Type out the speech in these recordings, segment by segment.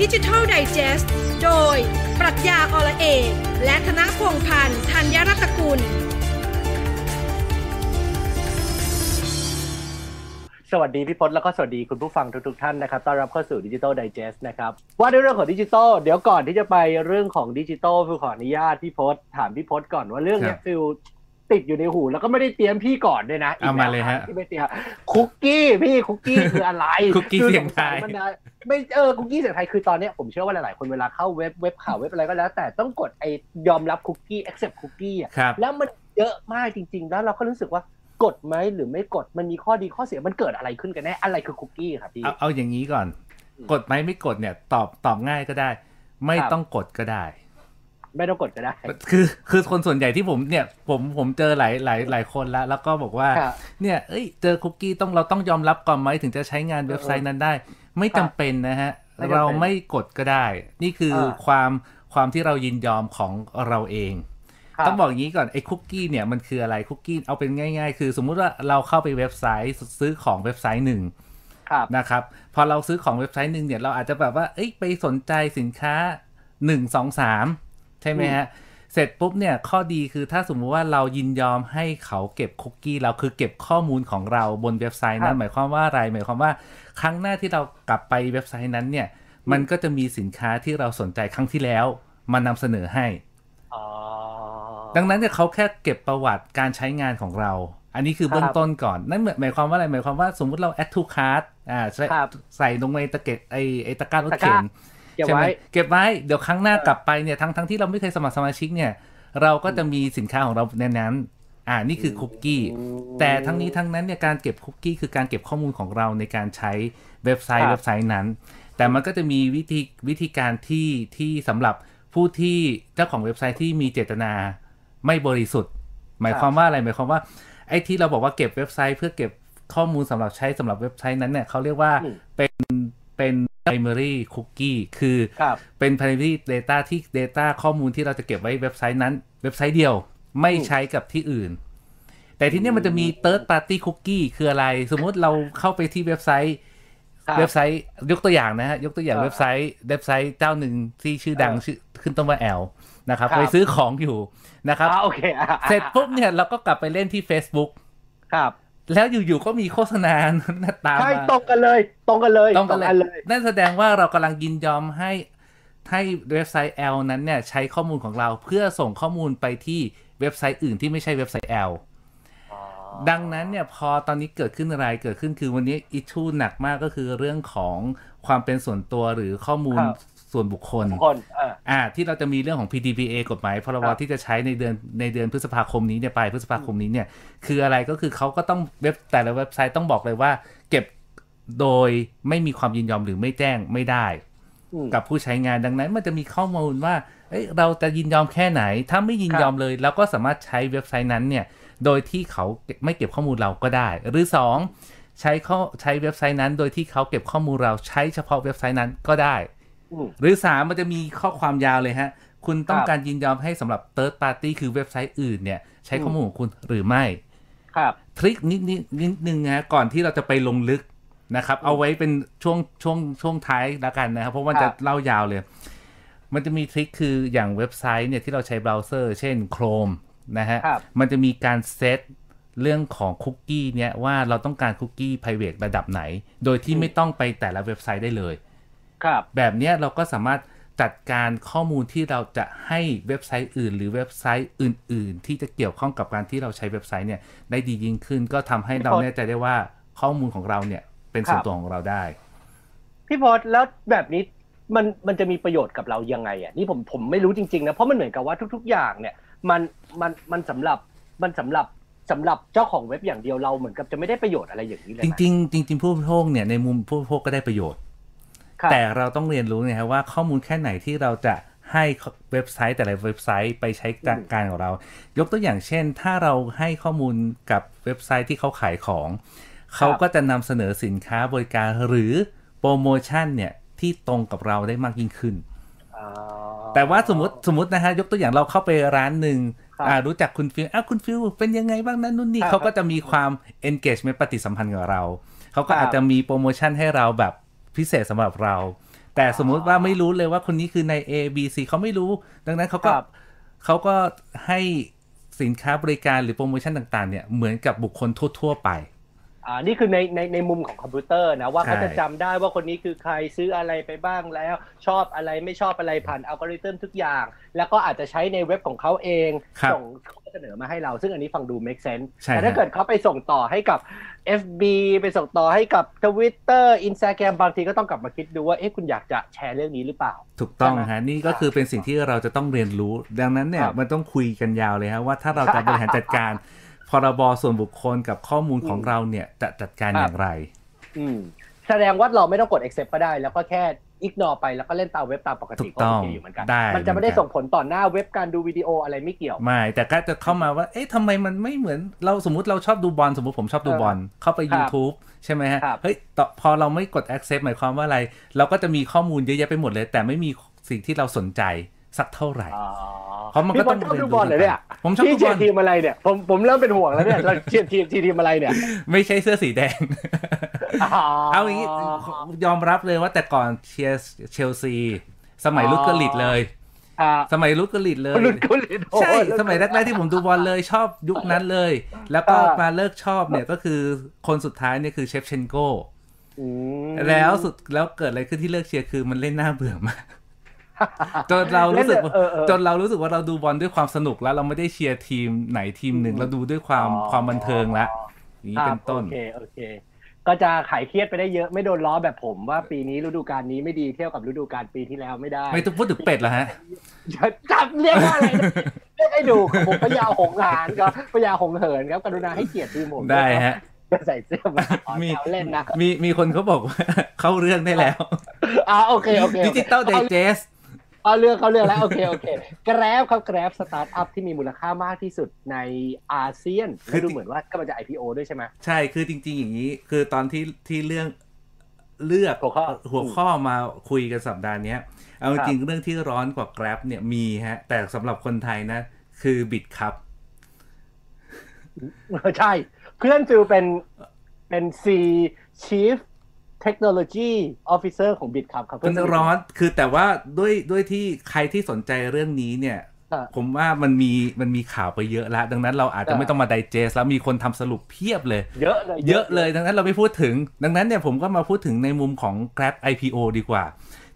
ดิจิทัลไดจ e s t โดย ปรัชญาอละเอกและธนพงษ์พันธ์ธัญรัตกุล สวัสดีพี่พศแล้วก็สวัสดีคุณผู้ฟังทุกๆท่านนะครับต้อนรับเข้าสู่ดิจิ t a ลไดจ e s t นะครับว่าด้วยเรื่องของดิจิทัลเดี๋ยวก่อนที่จะไปเรื่องของดิจิทัลฟิวขออนุญาตพี่พศถามพี่พศก่อนว่าเรื่องเนี้ยครับฟิว ติดอยู่ในหูแล้วก็ไม่ได้เตรียมพี่ก่อนด้วยนะเอามาเลยฮะที่ไม่เตรียมคุกกี้พี่คุกกี้คืออะไรคุกกี้เสียงไทยคือสสัมันนะไม่เออคุกกี้เสียงไทยคือตอนเนี้ยผมเชื่อว่าหลายๆคนเวลาเข้าเว็บเว็บข่าวเว็บอะไรก็แล้ว แต่ต้องกดไอยอมรับคุกกี้ accept คุกกี้อะครับแล้วมันเยอะมากจริง ๆ แล้วเราก็รู้สึกว่ากดไหมหรือไม่กดมันมีข้อดีข้อเสียมันเกิดอะไรขึ้นกันแน่อะไรคือคุกกี้ครับพี่เอาเอาอย่างนี้ก่อนอืมกดไหมไม่กดเนี่ย ตอบตอบง่ายก็ได้ ไม่ครับต้องกดก็ได้ ไม่ต้องกดก็ได้ คือคือคนส่วนใหญ่ที่ผมเนี่ยผมผมเจอหลายหลายหลายคนแล้ว แล้วก็บอกว่าครับเนี่ยเอ้ยเจอคุกกี้ต้องเราต้องยอมรับก่อนไหมถึงจะใช้งานเว็บไซต์นั้นได้ ไม่จำเป็นนะฮะไม่จำเป็นเราไม่กดก็ได้ นี่คืออาความความที่เรายินยอมของเราเองครับต้องบอกอย่างนี้ก่อนไอ้คุกกี้เนี่ยมันคืออะไรคุกกี้เอาเป็นง่าย ๆ คือสมมุติว่าเราเข้าไปเว็บไซต์ซื้อของเว็บไซต์หนึ่งครับนะครับพอเราซื้อของเว็บไซต์หนึ่งเนี่ยเราอาจจะแบบว่าเอ้ยไปสนใจสินค้า1 2 3 ใช่ไหมฮะ เสร็จปุ๊บเนี่ยข้อดีคือถ้าสมมุติว่าเรายินยอมให้เขาเก็บคุกกี้เราคือเก็บข้อมูลของเราบนเว็บไซต์นั้น หมายความว่าอะไรหมายความว่าครั้งหน้าที่เรากลับไปเว็บไซต์นั้นเนี่ย มันก็จะมีสินค้าที่เราสนใจครั้งที่แล้วมานำเสนอให้อ๋อดังนั้นเนี่ยเขาแค่เก็บประวัติการใช้งานของเรา อันนี้คือครับเบื้องต้นก่อน นั่นหมายความว่าอะไร หมายความว่าสมมุติเรา add to cart อ่าใส่ครับใส่ลงในตะเก็บไอไอตะกร้ารถตะกเข็ร้าน เก็บใช่ไหมไว้เก็บไว้เดี๋ยวครั้งหน้ากลับไปเนี่ยทั้งทั้งที่เราไม่เคยสมัครสมาชิกเนี่ย เราก็จะมีสินค้าของเราในนั้นอ่านี่คือคุกกี้อืมแต่ทั้งนี้ทั้งนั้นเนี่ยการเก็บคุกกี้คือการเก็บข้อมูลของเราในการใช้เว็บไซครัต์บเว็บไซต์นั้น แต่มันก็จะมีวิธีวิธีการที่ที่สำหรับผู้ที่เจ้าของเว็บไซต์ที่มีเจตนาไม่บริสุทธิ์ หมายความว่าอะไรหมายความว่าไอ้ที่เราบอกว่าเก็บเว็บไซต์ เพื่อเก็บข้อมูลสำหรับใช้สำหรับเว็บไซต์นั้นเนี่ยเขาเรียกว่าอืมเป็นเป็น primary cookie คือครับเป็น primary data ที่ data ข้อมูลที่เราจะเก็บไว้เว็บไซต์นั้น เว็บไซต์เดียวไม่ใช้กับที่อื่น แต่ทีเนี้ยมันจะมี third party cookie คืออะไร สมมุติเราเข้าไปที่เว็บไซต์ครับเว็บไซต์ยกตัวอย่างนะฮะ ยกตัวอย่างอ่าเว็บไซต์เว็บไซต์เจ้าหนึ่งที่ชื่อดังอ่าชื่อขึ้นต้นว่า L นะครับครับไปซื้อของอยู่นะครับอ่าโอเคอะเสร็จปุ๊บเนี่ยเราก็กลับไปเล่นที่ Facebook ครับ แล้วอยู่ๆก็มีโฆษณาตามใช่มาตรงกันเลย ตรงกันเลยต้องกันอันเลเลยยนั่นแสดงว่าเรากำลังยินยอมให้ให้เว็บไซต์ L นั้นเนี่ยใช้ข้อมูลของเราเพื่อส่งข้อมูลไปที่เว็บไซต์อื่นที่ไม่ใช่เว็บไซต์ L ดังนั้นเนี่ยพอตอนนี้เกิดขึ้นอะไรเกิดขึ้นคือวันนี้อิชูหนักมากก็คือเรื่องของความเป็นส่วนตัวหรือข้อมูลครับ ส่วนบุคคลทุกคนอ่าอ่าที่เราจะมีเรื่องของ PDPA กฎหมายพรบครับที่จะใช้ในเดือนในเดือนพฤษภาคมนี้เนี่ยปลายพฤษภาคมนี้เนี่ย คืออะไรก็คือเขาก็ต้องเว็บแต่ละเว็บไซต์ต้องบอกเลยว่า เก็บโดยไม่มีความยินยอมหรือไม่แจ้งไม่ได้อืมกับผู้ใช้งานดังนั้นมันจะมีข้อมูลว่าเอ้ยเราจะยินยอมแค่ไหน ถ้าไม่ยินยอมเลยเราก็สามารถใช้เว็บไซต์นั้นเนี่ย โดยที่เขาไม่เก็บข้อมูลเราก็ได้ หรือสองใช้ข้อใช้เว็บไซต์นั้น โดยที่เขาเก็บข้อมูลเราใช้เฉพาะเว็บไซต์นั้นก็ได้อืม หรือสามมันจะมีข้อความยาวเลยฮะ คุณต้องครับการยินยอมให้สำหรับ third party คือเว็บไซต์อื่นเนี่ย ใช้อืมข้อมูลของคุณหรือไม่ครับ trick นิดนิดนิดนึงนะก่อนที่เราจะไปลงลึกนะครับ เอาไว้เป็นช่วงช่วงช่วงท้ายแล้วกันนะครับ เพราะว่าครับจะเล่ายาวเลย มันจะมี trick คืออย่างเว็บไซต์เนี่ยที่เราใช้เบราว์เซอร์ เช่น Chrome นะฮะครับมันจะมีการเซตเรื่องของคุกกี้เนี่ยว่าเราต้องการคุกกี้ private ระดับไหน โดยที่อืมไม่ต้องไปแต่ละเว็บไซต์ได้เลยครับ แบบเนี้ยเราก็สามารถจัดการข้อมูลที่เราจะให้เว็บไซต์อื่น หรือเว็บไซต์อื่น ๆ ที่จะเกี่ยวข้องกับการที่เราใช้เว็บไซต์เนี่ยได้ดียิ่งขึ้น ก็ทำให้เราแน่ใจได้ว่าข้อมูลของเราเนี่ยเป็นส่วนตัวของเราได้ พี่พศแล้วแบบนี้มันมันจะมีประโยชน์กับเรายังไงอะนี่ผมผมไม่รู้จริงๆนะเพราะมันเหมือนกับว่าทุก ๆ อย่างเนี่ยมันมันมันสำหรับมันสำหรับสำหรับเจ้าของเว็บอย่างเดียวเราเหมือนกับจะไม่ได้ประโยชน์อะไรอย่างนี้เลยจนะริงๆจริงๆผู้บริโภคเนี่ยในมุมผู้บริโภคก็ได้ประโยชน์ครับ แต่เราต้องเรียนรู้นะครับว่าข้อมูลแค่ไหนที่เราจะให้เว็บไซต์แต่ละเว็บไซต์ไปใช้การการของเรา ยกตัวอย่างเช่น ถ้าเราให้ข้อมูลกับเว็บไซต์ที่เขาขายของ เขาก็จะนำเสนอสินค้าบริการหรือโปรโมชั่นเนี่ยที่ตรงกับเราได้มากยิ่งขึ้นอ๋อแต่ว่าสมมติสมมตินะฮะยกตัวอย่างเราเข้าไปร้านหนึ่งครับอ่ารู้จักคุณฟิลอ้าวคุณฟิลเป็นยังไงบ้างนั้นนู่นนี่ครับเขาก็จะมีความ engagement ปฏิสัมพันธ์กับเรา เขาก็ครับอาจจะมีโปรโมชั่นให้เราแบบ พิเศษสำหรับเรา แต่สมมุติว่าไม่รู้เลยว่าคนนี้คือใน A B C เขาไม่รู้ ดังนั้นเขาก็ครับเขาก็ให้สินค้าบริการหรือโปรโมชั่นต่าง ๆ เนี่ย เหมือนกับบุคคลทั่ว ๆ ไป อ่านี่คือในในในมุมของคอมพิวเตอร์นะว่าใช่เขาจะจำได้ว่าคนนี้คือใครซื้ออะไรไปบ้างแล้ว ชอบอะไรไม่ชอบอะไรผ่านอัลกอริทึมทุกอย่าง แล้วก็อาจจะใช้ในเว็บของเขาเองครับส่งข้อเสนอมาให้เรา ซึ่งอันนี้ฟังดู make sense ใช่แต่ถ้าฮะเกิดเขาไปส่งต่อให้กับ FB ไปส่งต่อให้กับ Twitter Instagram บางทีก็ต้องกลับมาคิดดูว่าเอ๊ะคุณอยากจะแชร์เรื่องนี้หรือเปล่า ถูกต้องใช่ไหมฮะนี่ก็คือเป็นสิ่งที่เราจะต้องเรียนรู้ ดังนั้นเนี่ยครับมันต้องคุยกันยาวเลยฮะว่าถ้าเราจะบริหารจัดการ พรบส่วนบุคคลกับข้อมูลของอืมเราเนี่ยจะจัดการครับอย่างไร อืมแสดงว่าเราไม่ต้องกด accept ก็ได้ แล้วก็แค่ ignore ไปแล้วก็เล่นตามเว็บตามปกถูติกก็ต้โอองเคอยู่เหมือนกันได้มันจะไม่ได้เหมือนกันส่งผลต่อหน้าเว็บการดูวิดีโออะไรไม่เกี่ยว ไม่ แต่ก็จะเข้ามาว่า เอ๊ะทำไมมันไม่เหมือนเราสมมติเราชอบดูบอลสมมติผมชอบดูบอลเข้าไปครับ YouTube ใช่ไหมฮะครับเฮ้ยต่อพอเราไม่กด accept หมายความว่าอะไร เราก็จะมีข้อมูลเยอะแยะไปหมดเลย แต่ไม่มีสิ่งที่เราสนใจ สักเท่าไหร่อ๋อเพราะมันก็ต้องพี่บอลชอบดูบอลเหรอเนี่ยผมชอบพี่ดูเชีบยอลร์ทีมอะไรเนี่ยผมผมเริ่มเป็นห่วงแล้วเนี่ยเราเชียร์ทีมทีมอะไรเนี่ย ไม่ใช่เสื้อสีแดงเอาอย่างนี้ยอมรับเลยว่าแต่ก่อนเชียร์เชลซี สมัยอ๋อลุกเกอร์ลิดเลยอ่าสมัยลุกเกอร์ลิดเลยรุ่นกุลลิทโอ้ใช่รุ่นสมัยแรกๆที่ผมดูบอลเลยชอบยุคนั้นเลย แล้วก็อ่ามาเลิกชอบเนี่ยก็คือคนสุดท้ายเนี่ยคือเชฟเชนโก้อืมแล้วสุดแล้วเกิดอะไรขึ้นที่เลิกเชียร์คือมันเล่นน่าเบื่อมาก จนเรารู้สึกว่าเออเออจนเรารู้สึกว่าเราดูบอลด้วยความสนุกแล้ว เราไม่ได้เชียร์ทีมไหนทีมหนึ่งอืมเราดูด้วยความอ๋อความบันเทิงละอย่างนี้ครับเป็นต้นโอเคโอเค ก็จะขายเครียดไปได้เยอะไม่โดนล้อแบบผมว่าปีนี้ฤดูกาลนี้ไม่ดีเทียบกับฤดูกาลปีที่แล้วไม่ได้ ไม่ต้องพูดถึงเป็ดเหรอฮะจับเรียกว่าอะไรนะเรียกให้ดูผมพยาหงหานครับพยาหงเหินครับกรุณาให้เกียรติทีมผมได้ฮะจะใส่เสื้อมาอ๋อมีแซวเล่นนะมีมีคนเขาบอกว่าเข้าเรื่องได้แล้วอ่าโอเคโอเคโอเคดิจิตอลไดเจส เอาเรื่องเขาเรื่องแล้ว โอเคโอเคแกร็บครับแกร็บสตาร์ทอัพที่มีมูลค่ามากที่สุดในอาเซียนคือและดูเหมือนว่าก็มันจะ IPO ด้วยใช่ไหมใช่คือจริง ๆ อย่างนี้ คือตอนที่ที่เรื่องเลือกหัวข้อหัวข้อมาคุยกันสัปดาห์เนี้ยเอาจครับริงๆเรื่องที่ร้อนกว่า Grab เนี่ยมีฮะ แต่สำหรับคนไทยนะ คือบิดครับใช่ เพื่อนฟิลเป็นเป็น C Chief Technology Officer ของ Bit ครับครับมันร้อนคือแต่ว่าด้วยด้วยที่ใครที่สนใจเรื่องนี้เนี่ยครับผมว่ามันมีมันมีข่าวไปเยอะแล้ว ดังนั้นเราอาจจะครับไม่ต้องมาไดเจสแล้วมีคนทำสรุปเพียบเลย เยอะเลยเยอะเลยดังนั้นเราไม่พูดถึง ดังนั้นเนี่ยผมก็มาพูดถึงในมุมของ Grab IPO ดีกว่า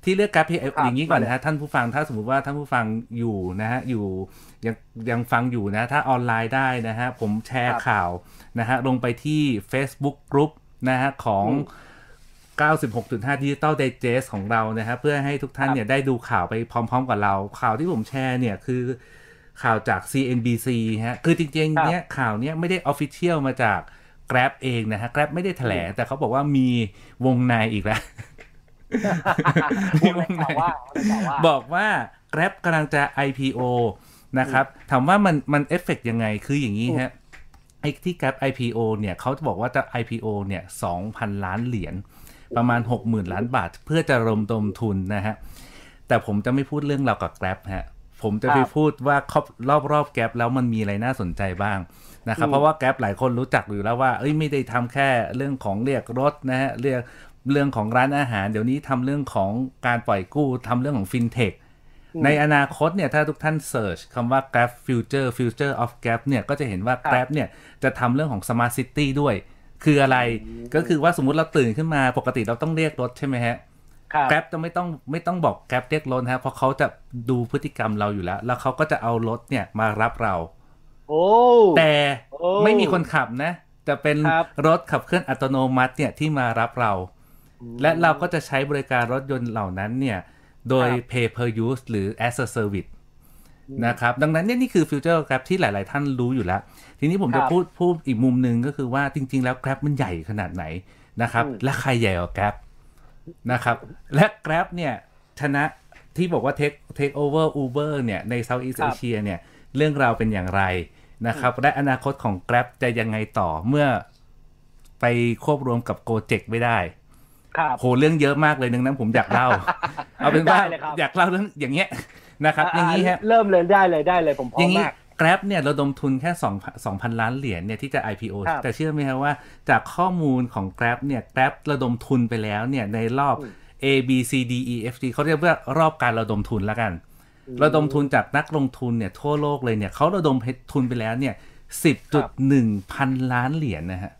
ที่เลือก Grab IPO อย่างนี้ก่อนนะฮะท่านผู้ฟังถ้าสมมติว่าท่านผู้ฟังอยู่นะฮะอยู่ยังยังฟังอยู่นะ ถ้าออนไลน์ได้นะฮะผมแชร์ข่าวนะฮะลงไปที่ Facebook Group นะฮะของ 96.5 Digital Digest ของเรานะฮะเพื่อให้ทุกท่านเนี่ยได้ดูข่าวไปพร้อม ๆ กับเรา ข่าวที่ผมแชร์เนี่ยคือข่าวจาก CNBC ฮะคือจริงๆเนี่ยข่าวเนี้ยไม่ได้ Official มาจาก Grab เองนะฮะ Grab ไม่ได้แถลงแต่เขาบอกว่ามีวงในอีกแล้วมีวงในว่าว่าบอกว่า Grab กำลังจะ IPO นะครับถามว่ามันมันเอฟเฟกยังไงคืออย่างนี้ฮะไอ้ที่ Grab IPO เนี่ยเขาจะบอกว่าจะ IPO เนี่ย2,000 ล้านเหรียญ ประมาณ 60,000 ล้านบาท เพื่อจะรวมดมทุนนะฮะ แต่ผมจะไม่พูดเรื่องเรากับ Grab ฮะ ผมจะไปครับพูดว่ารอบรอบๆ Grab แล้วมันมีอะไรน่าสนใจบ้างนะครับอืมเพราะว่า Grab หลายคนรู้จักอยู่แล้วว่า เอ้ยไม่ได้ทำแค่เรื่องของเรียกรถนะฮะเรียกเรื่องของร้านอาหาร เดี๋ยวนี้ทำเรื่องของการปล่อยกู้ทำเรื่องของฟินเทคในอนาคตเนี่ยถ้าทุกท่านเสิร์ชคำว่า Grab Future Future of Grab เนี่ยก็จะเห็นว่าครับ Grab เนี่ยจะทำเรื่องของ Smart City ด้วย คืออะไรก็คือว่าสมมุติเราตื่นขึ้นมาปกติเราต้องเรียกรถใช่ไหมฮะครับแกร็บจะไม่ต้องไม่ต้องบอกแกร็บเรียกรถนะฮะเพราะเขาจะดูพฤติกรรมเราอยู่แล้ว แล้วเขาก็จะเอารถเนี่ยมารับเรา โอ้แต่โอ้ไม่มีคนขับนะ จะเป็นครับรถขับเคลื่อนอัตโนมัติเนี่ยที่มารับเรา และเราก็จะใช้บริการรถยนต์เหล่านั้นเนี่ย โดยครับ pay per use หรือ as a service นะครับดังนั้นเนี่ยนี่คือฟิวเจอร์ Grab ที่หลาย ๆ ท่านรู้อยู่แล้ว ทีนี้ผมครัจะบพูดพูดอีกมุมหนึ่งก็คือว่าจริง ๆ แล้ว Grab มันใหญ่ขนาดไหนนะครับอืมและใครใหญ่กว่า Grab นะครับและ Grab เนี่ยชนะที่บอกว่า take take over Uber เนี่ยใน Southeast ครับ Asia เนี่ยเรื่องราวเป็นอย่างไรนะครับ และอนาคตของ Grab จะยังไงต่อเมื่อไปควบรวมกับ Gojek ไม่ได้ครับโหเรื่องเยอะมากเลยดังนั้นผมอยากเล่า เอาเป็นว่าได้เลยครับอยากเล่าเรื่องอย่างเงี้ย นะครับอย่างนี้ฮะเริ่มเลยได้เลยได้เลยผมพร้ออมย่างนี้มาก Grab เนี่ยระดมทุนแค่2 2,000 ล้านเหรียญเนี่ยที่จะ IPO ครับแต่เชื่อไหมครับว่าจากข้อมูลของ Grab เนี่ย Grab ระดมทุนไปแล้วเนี่ยในรอบอืม A B C D E F G เขาเรียกว่ารอบการระดมทุนแล้วกัน ระดมทุนจากนักลงทุนเนี่ยทั่วโลกเลยเนี่ยเขาระดมทุนไปแล้วเนี่ยสิบจุดหนึ่งพันล้านเหรียญนะฮะ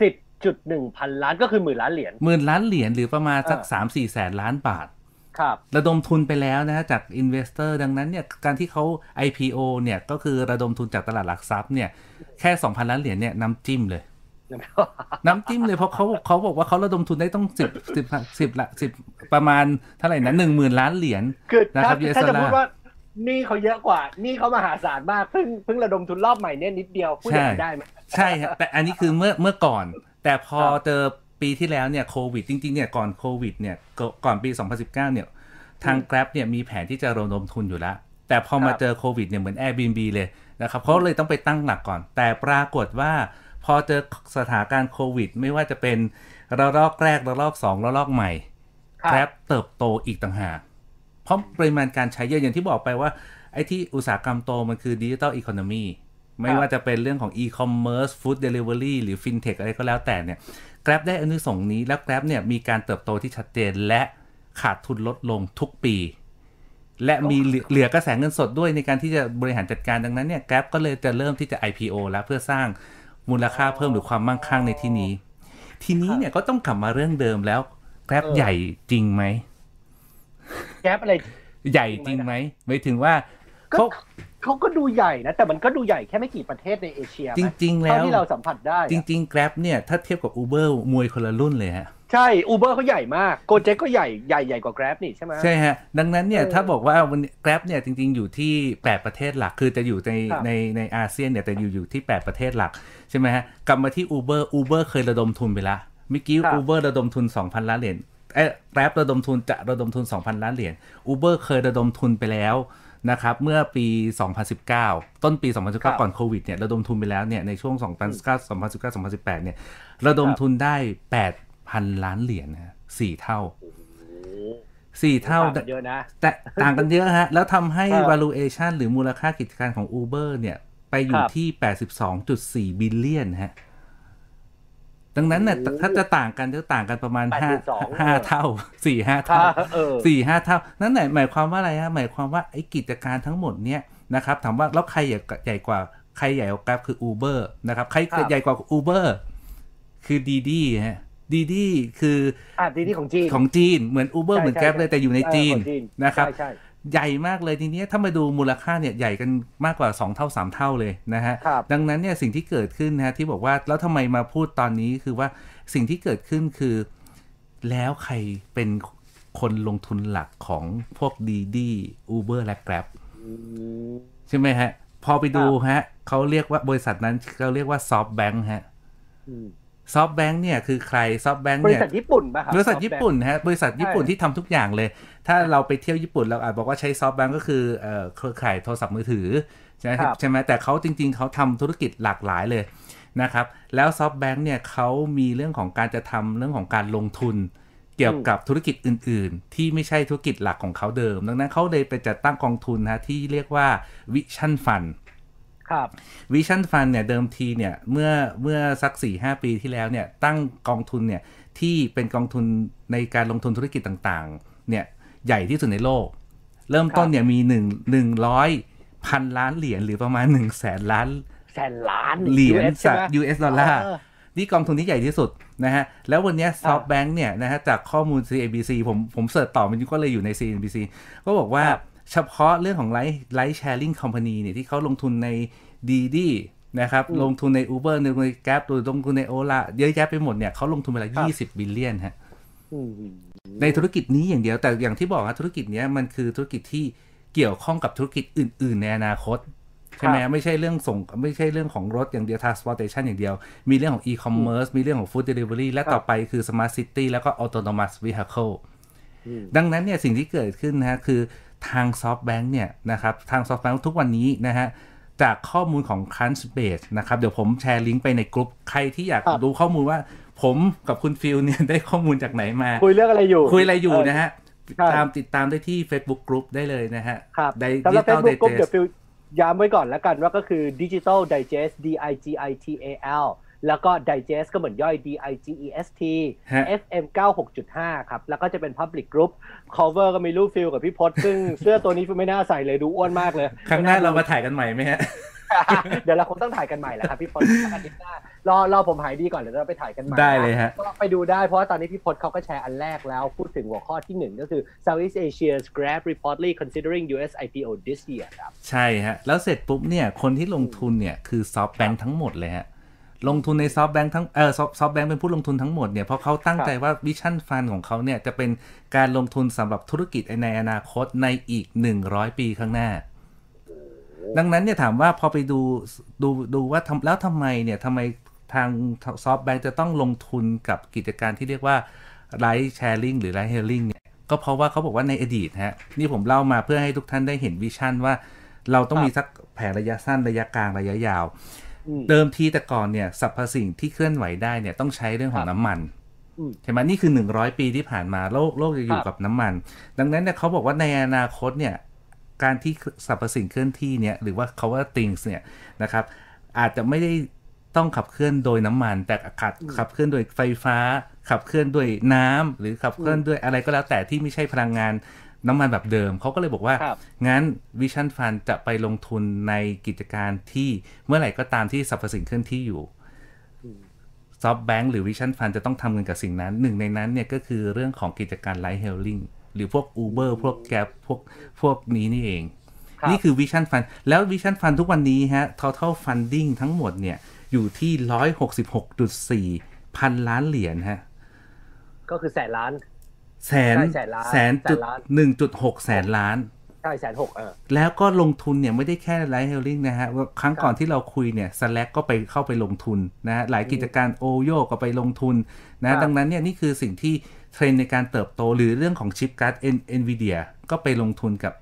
สิบจุดหนึ่งพันล้านก็คือหมื่นล้านเหรียญหมื่นล้านเหรียญหรือประมาณสักอ่าสามสี่แสนล้านบาทค รับระดมทุนไปแล้วนะฮะจาก investor ดังนั้นเนี่ยการที่เขา IPO เนี่ยก็คือระดมทุนจากตลาดหลักทรัพย์เนี่ยแค่ 2,000 ล้านเหรียญเนี่ยน้ำจิ้มเลย น้ำจิ้มเลยเพราะเขาเขาบอกว่าเขาระดมทุนได้ต้องสิบสิบสิบละสิบประมาณเท่าไหร่นะหนึ่งหมื่นล้านเหรียญคือนะครัถ้าบ US ถ้าจะ dollar พูดว่านี่เขาเยอะกว่า นี่เขามหาศาลมากเพิ่งเพิ่งระดมทุนรอบใหม่เนี่ยนิดเดียวพูดอย่างนั้นได้ไหมใช่ฮะแต่อันนี้คือเมื่อเมื่อก่อน แต่พอครับเจอ ปีที่แล้วเนี่ยโควิดจริงๆเนี่ยก่อนโควิดเนี่ยก่ก่อนปี 2019เนี่ยทาง Grab เนี่ยมีแผนที่จะระดมทุนอยู่แล้ว แต่พอมาครับเจอโควิดเนี่ยเหมือน Airbnb เลยนะครับเขาเลยต้องไปตั้งหลักก่อน แต่ปรากฏว่าพอเจอสถานการณ์โควิด ไม่ว่าจะเป็นระลอกแรกระลอกสองระลอกใหม่ครับ Grab เติบโตอีกต่างหากเพราะปริมาณการใช้เยอะอย่างที่บอกไปว่าไอ้ที่อุตสาหกรรมโตมันคือดิจิ t a ลอีโคโนมี ไม่ว่าจะเป็นเรื่องของอีคอมเมิร์ซ food delivery หรือฟินเทคอะไรก็แล้วแต่เนี่ย Grab ได้อานิสงส์นี้แล้ว Grab เนี่ยมีการเติบโตที่ชัดเจนและขาดทุนลดลงทุกปี และมีเหลือเหลือกระแสเงินสดด้วยในการที่จะบริหารจัดการดังนั้นเนี่ย Grab ก็เลยจะเริ่มที่จะ IPO แล้วเพื่อสร้างมูลค่าเพิ่มหรือความมั่งคั่งในที่นี้ ทีนี้เนี่ยก็ต้องกลับมาเรื่องเดิมแล้ว Grab เออใหญ่จริงไหมแก๊ปอะไร ใหญ่จริงไหมหมายถึงว่าก็ เขาเขาก็ดูใหญ่นะ แต่มันก็ดูใหญ่แค่ไม่กี่ประเทศในเอเชียไหมจริง ๆ แล้เท่าวที่เราสัมผัสได้อะจริง ๆ Grab เนี่ย ถ้าเทียบกับ Uber มวยคนละรุ่นเลยฮะ ใช่อูเบอร์เขาใหญ่มากโกเจ็ก็ใหญ่ใหญ่ใหญ่กว่า Grab นี่ใช่ไหมใช่ฮะ ดังนั้นเนี่ยเออถ้าบอกว่าวัน Grab เนี่ย จริง ๆ อยู่ที่8ประเทศหลัก คือจะอยู่ในครับในในอาเซียนเนี่ยแต่อยู่อยู่ที่8ประเทศหลักใช่ไหมฮะกลับมาที่ Uber Uber เคยระดมทุนไปละเมื่อกี้ครับ Uber ระดมทุน 2,000 ล้านเหรียญเอ้ย Grab ระดมทุนจะระดมทุน 2,000 ล้านเหรียญ Uber เคยระดมทุนไปแล้ว นะครับเมื่อปี 2019 ต้นปีครับ2019 ก่อนโควิดเนี่ยระดมทุนไปแล้วเนี่ยในช่วง 2019 2019 2018 เนี่ยระดมทุนได้ 8,000 ล้านเหรียญนะฮะสี่เท่าโอ้โหสี่เท่าต่งกันเยอะนะแต่ต่างกันเยอะฮะ แล้วทำให้ครับ valuation หรือมูลค่ากิจการของ Uber เนี่ย ไปอยู่ครับที่ 82.4 บิลเลียนฮะ ดังนั้นเนี่ยโอ้ถ้าจะต่างกันจะต่างกันประมาณ82 5 5เท่า4 5เท่าอ่าเออสี่ห้าเท่า นั่นไหนหมายความว่าอะไรฮะหมายความว่าไอ้กิจการทั้งหมดเนี่ยนะครับถามว่าแล้วใครใหญ่กว่าใหญ่กว่าใครใหญ่กว่า Grab คือ Uber นะครับใครครับใหญ่กว่า Uber คือดีดีฮะดีดีคืออะดีที่ของจีนของจีนเหมือน Uber ใช่เหมือนใช่ Grab เลยแต่อยู่ในเออจีนของจีนนะครับ ใช่ใช่ใหญ่มากเลยทีเนี้ยถ้ามาดูมูลค่าเนี่ยใหญ่กันมากกว่า 2 เท่า 3 เท่าเลยนะฮะครับดังนั้นเนี่ยสิ่งที่เกิดขึ้นนะฮะที่บอกว่าแล้วทำไมมาพูดตอนนี้คือว่าสิ่งที่เกิดขึ้นคือ แล้วใครเป็นคนลงทุนหลักของพวกดีดีอูเบอร์และ Grab อืมใช่ไหมฮะ พอไปดูฮะเขาเรียกว่าบริษัทนั้นเขาเรียกว่า SoftBank ฮะอืม SoftBank เนี่ยคือใครซอฟแบงค์บริเนี่ยบริษัทญี่ปุ่นป่ะครับบริษัทญี่ปุ่นฮะบริษัทญี่ปุ่นใช่ที่ทำทุกอย่างเลย ถ้าเราไปเที่ยวญี่ปุ่นเราอาจบอกว่าใช้ SoftBank ก็คือเอ่อเครือข่ายโทรศัพท์มือถือใช่ไหมครับใช่ไหมแต่เขาจริง ๆเขาทำธุรกิจหลากหลายเลยนะครับ แล้ว SoftBank เนี่ยเขามีเรื่องของการจะทำเรื่องของการลงทุน เกี่ยวกับธุรกิจอื่น ๆ ที่ไม่ใช่ธุรกิจหลักของเขาเดิม ดังนั้นเขาเลยไปจัดตั้งกองทุนนะที่เรียกว่า Vision Fund ครับ Vision Fund เนี่ยเดิมทีเนี่ยเมื่อเมื่อสักสี่ห้าปีที่แล้วเนี่ยตั้งกองทุนเนี่ยที่เป็นกองทุนในการลงทุนธุรกิจต่างๆเนี่ยใหญ่ที่สุดในโลก เริ่มต้นเนี่ยมีหนึ่งหนึ่งร้อยพันล้านเหรียญหรือประมาณหนึ่งแสนล้านแสนล้านเหรียญ US ใช่จากไหม US ดอลลาร์เออนี่กองทุนที่ใหญ่ที่สุดนะฮะ แล้ววันเนี้ย SoftBank เนี่ยนะฮะจากข้อมูล CNBC ผมผม search ต่อมันก็เลยอยู่ใน CNBC ก็บอกว่าครับ เฉพาะเรื่องของ ride ride-sharing company เนี่ยที่เขาลงทุนใน DiDi นะครับอืมลงทุนใน Uber ใน Grab หรือลงทุนใน Ola เยอะแยะไปหมดเนี่ยเขาลงทุนไปแล้วครับ20 billion ฮะอืมในธุรกิจนี้อย่างเดียวแต่อย่างที่บอกว่าธุรกิจเนี้ยมันคือธุรกิจที่เกี่ยวข้องกับธุรกิจอื่น ๆ ในอนาคตใช่ไหมครับไม่ใช่เรื่องส่งไม่ใช่เรื่องของรถอย่างเดียว transportation อย่างเดียว มีเรื่องของ e-commerce มีเรื่องของ food delivery และครับต่อไปคือ smart city แล้วก็ autonomous vehicle อืมดังนั้นเนี่ยสิ่งที่เกิดขึ้นนะฮะคือ ทาง SoftBank เนี่ยนะครับทาง SoftBank ทุกวันนี้นะฮะจากข้อมูลของ Crunchbase นะครับ เดี๋ยวผมแชร์ลิงก์ไปในกลุ่มใครที่อยากครับดูข้อมูลว่า ผมกับคุณฟิลเนี่ยได้ข้อมูลจากไหนมา คุยเรื่องอะไรอยู่ คุยอะไรอยู่นะฮะใช่ตามติดตามได้ที่ Facebook Group ได้เลยนะฮะครับได้สำหรับ Digital Facebook กลุ่ม Digest เดี๋ยวฟิลย้ำไว้ก่อนแล้วกันว่าก็คือ Digital Digest D I G I T A L แล้วก็ Digest ก็เหมือนย่อย D I G E S T ฮะ FM 96.5 ครับ แล้วก็จะเป็น Public Group Cover ก็มีรูปฟิลกับพี่พศซึ่งเสื้อตัวนี้ฟิลไม่น่าใส่เลยดูอ้วนมากเลย ครั้งหน้าเรามาถ่ายกันใหม่ไหมฮะเดี๋ยวเราคงต้องถ่ายกันใหม่แหละครับพี่พศอาทิตย์หน้ารอรอผมหายดีก่อนเดี๋ยวเราไปถ่ายกันใหม่ได้เลยฮะก็ไปดูได้เพราะว่าตอนนี้พี่พศเขาก็แชร์อันแรกแล้ว พูดถึงหัวข้อที่หนึ่งก็คือ Southeast Asia's Grab reportedly considering US IPO this year ครับ ใช่ฮะ แล้วเสร็จปุ๊บเนี่ย คนที่ลงทุนเนี่ย คือ SoftBank ทั้งหมดเลยฮะ ลงทุนใน SoftBank ทั้งเออ SoftBank เป็นผู้ลงทุนทั้งหมดเนี่ยเพราะเขาตั้งใจว่า Vision Fund ของเขาเนี่ยจะเป็นการลงทุนสำหรับธุรกิจในอนาคตในอีก 100 ปีข้างหน้า ดังนั้นเนี่ยถามว่าพอไปดูดูดูว่าทำแล้วทำไมเนี่ยทำไมทาง SoftBank จะต้องลงทุนกับกิจการที่เรียกว่า ride-sharing หรือ ride-hailing เนี่ยก็เพราะว่าเขาบอกว่าในอดีตฮะนี่ผมเล่ามาเพื่อให้ทุกท่านได้เห็น vision ว่าเราต้องมีสักแผนระยะสั้นระยะกลางระยะยาวอืม เดิมทีแต่ก่อนเนี่ยสรรพสิ่งที่เคลื่อนไหวได้เนี่ยต้องใช้เรื่องของครับน้ำมันอืมใช่ไหมนี่คือ100ปีที่ผ่านมาโลกโลกจะอยู่ครับกับน้ำมัน ดังนั้นเนี่ยเขาบอกว่าในอนาคตเนี่ยการที่สรรพสิ่งเคลื่อนที่เนี่ยหรือว่าเขาว่า things เนี่ยนะครับอาจจะไม่ได้ต้องขับเคลื่อนโดยน้ำมัน แต่ขับขับเคลื่อนโดยไฟฟ้า ขับเคลื่อนด้วยน้ำหรือขับเคลื่อนด้วยอะไรก็แล้วแต่ที่ไม่ใช่พลังงาน น้ำมันแบบเดิม เขาก็เลยบอกว่าครับงั้น Vision Fund จะไปลงทุนในกิจการที่เมื่อไหร่ก็ตามที่สรรพสิ่งเคลื่อนที่อยู่ SoftBank หรือ Vision Fund จะต้องทำเงินกับสิ่งนั้น หนึ่งในนั้นเนี่ยก็คือเรื่องของกิจการ ride-hailingหรือพวก Uber พวกแก b พวกพวกนี้นี่เองครับนี่คือ Vision Fund แล้ว Vision Fund ทุกวันนี้ฮะ total funding ทั้งหมดเนี่ยอยู่ที่166.4พันล้านเหรียญฮะ ก็คือแสนล้าน แสนใช่แสนล้านแสนจุดแสนล้านหนึ่งจุดหกแสนล้านใช่แสนหกเออแล้วก็ลงทุนเนี่ยไม่ได้แค่ ride-hailing นะฮะว่าครั้งก่อนที่เราคุยเนี่ย Slack ก็ไปเข้าไปลงทุนนะฮะหลายกิจการ OYO ก็ไปลงทุนครันะบดังนั้นเนี่ยนี่คือสิ่งที่เทรนด์ในการเติบโตหรือเรื่องของชิปการ์ด NVIDIA ก็ไปลงทุนกับ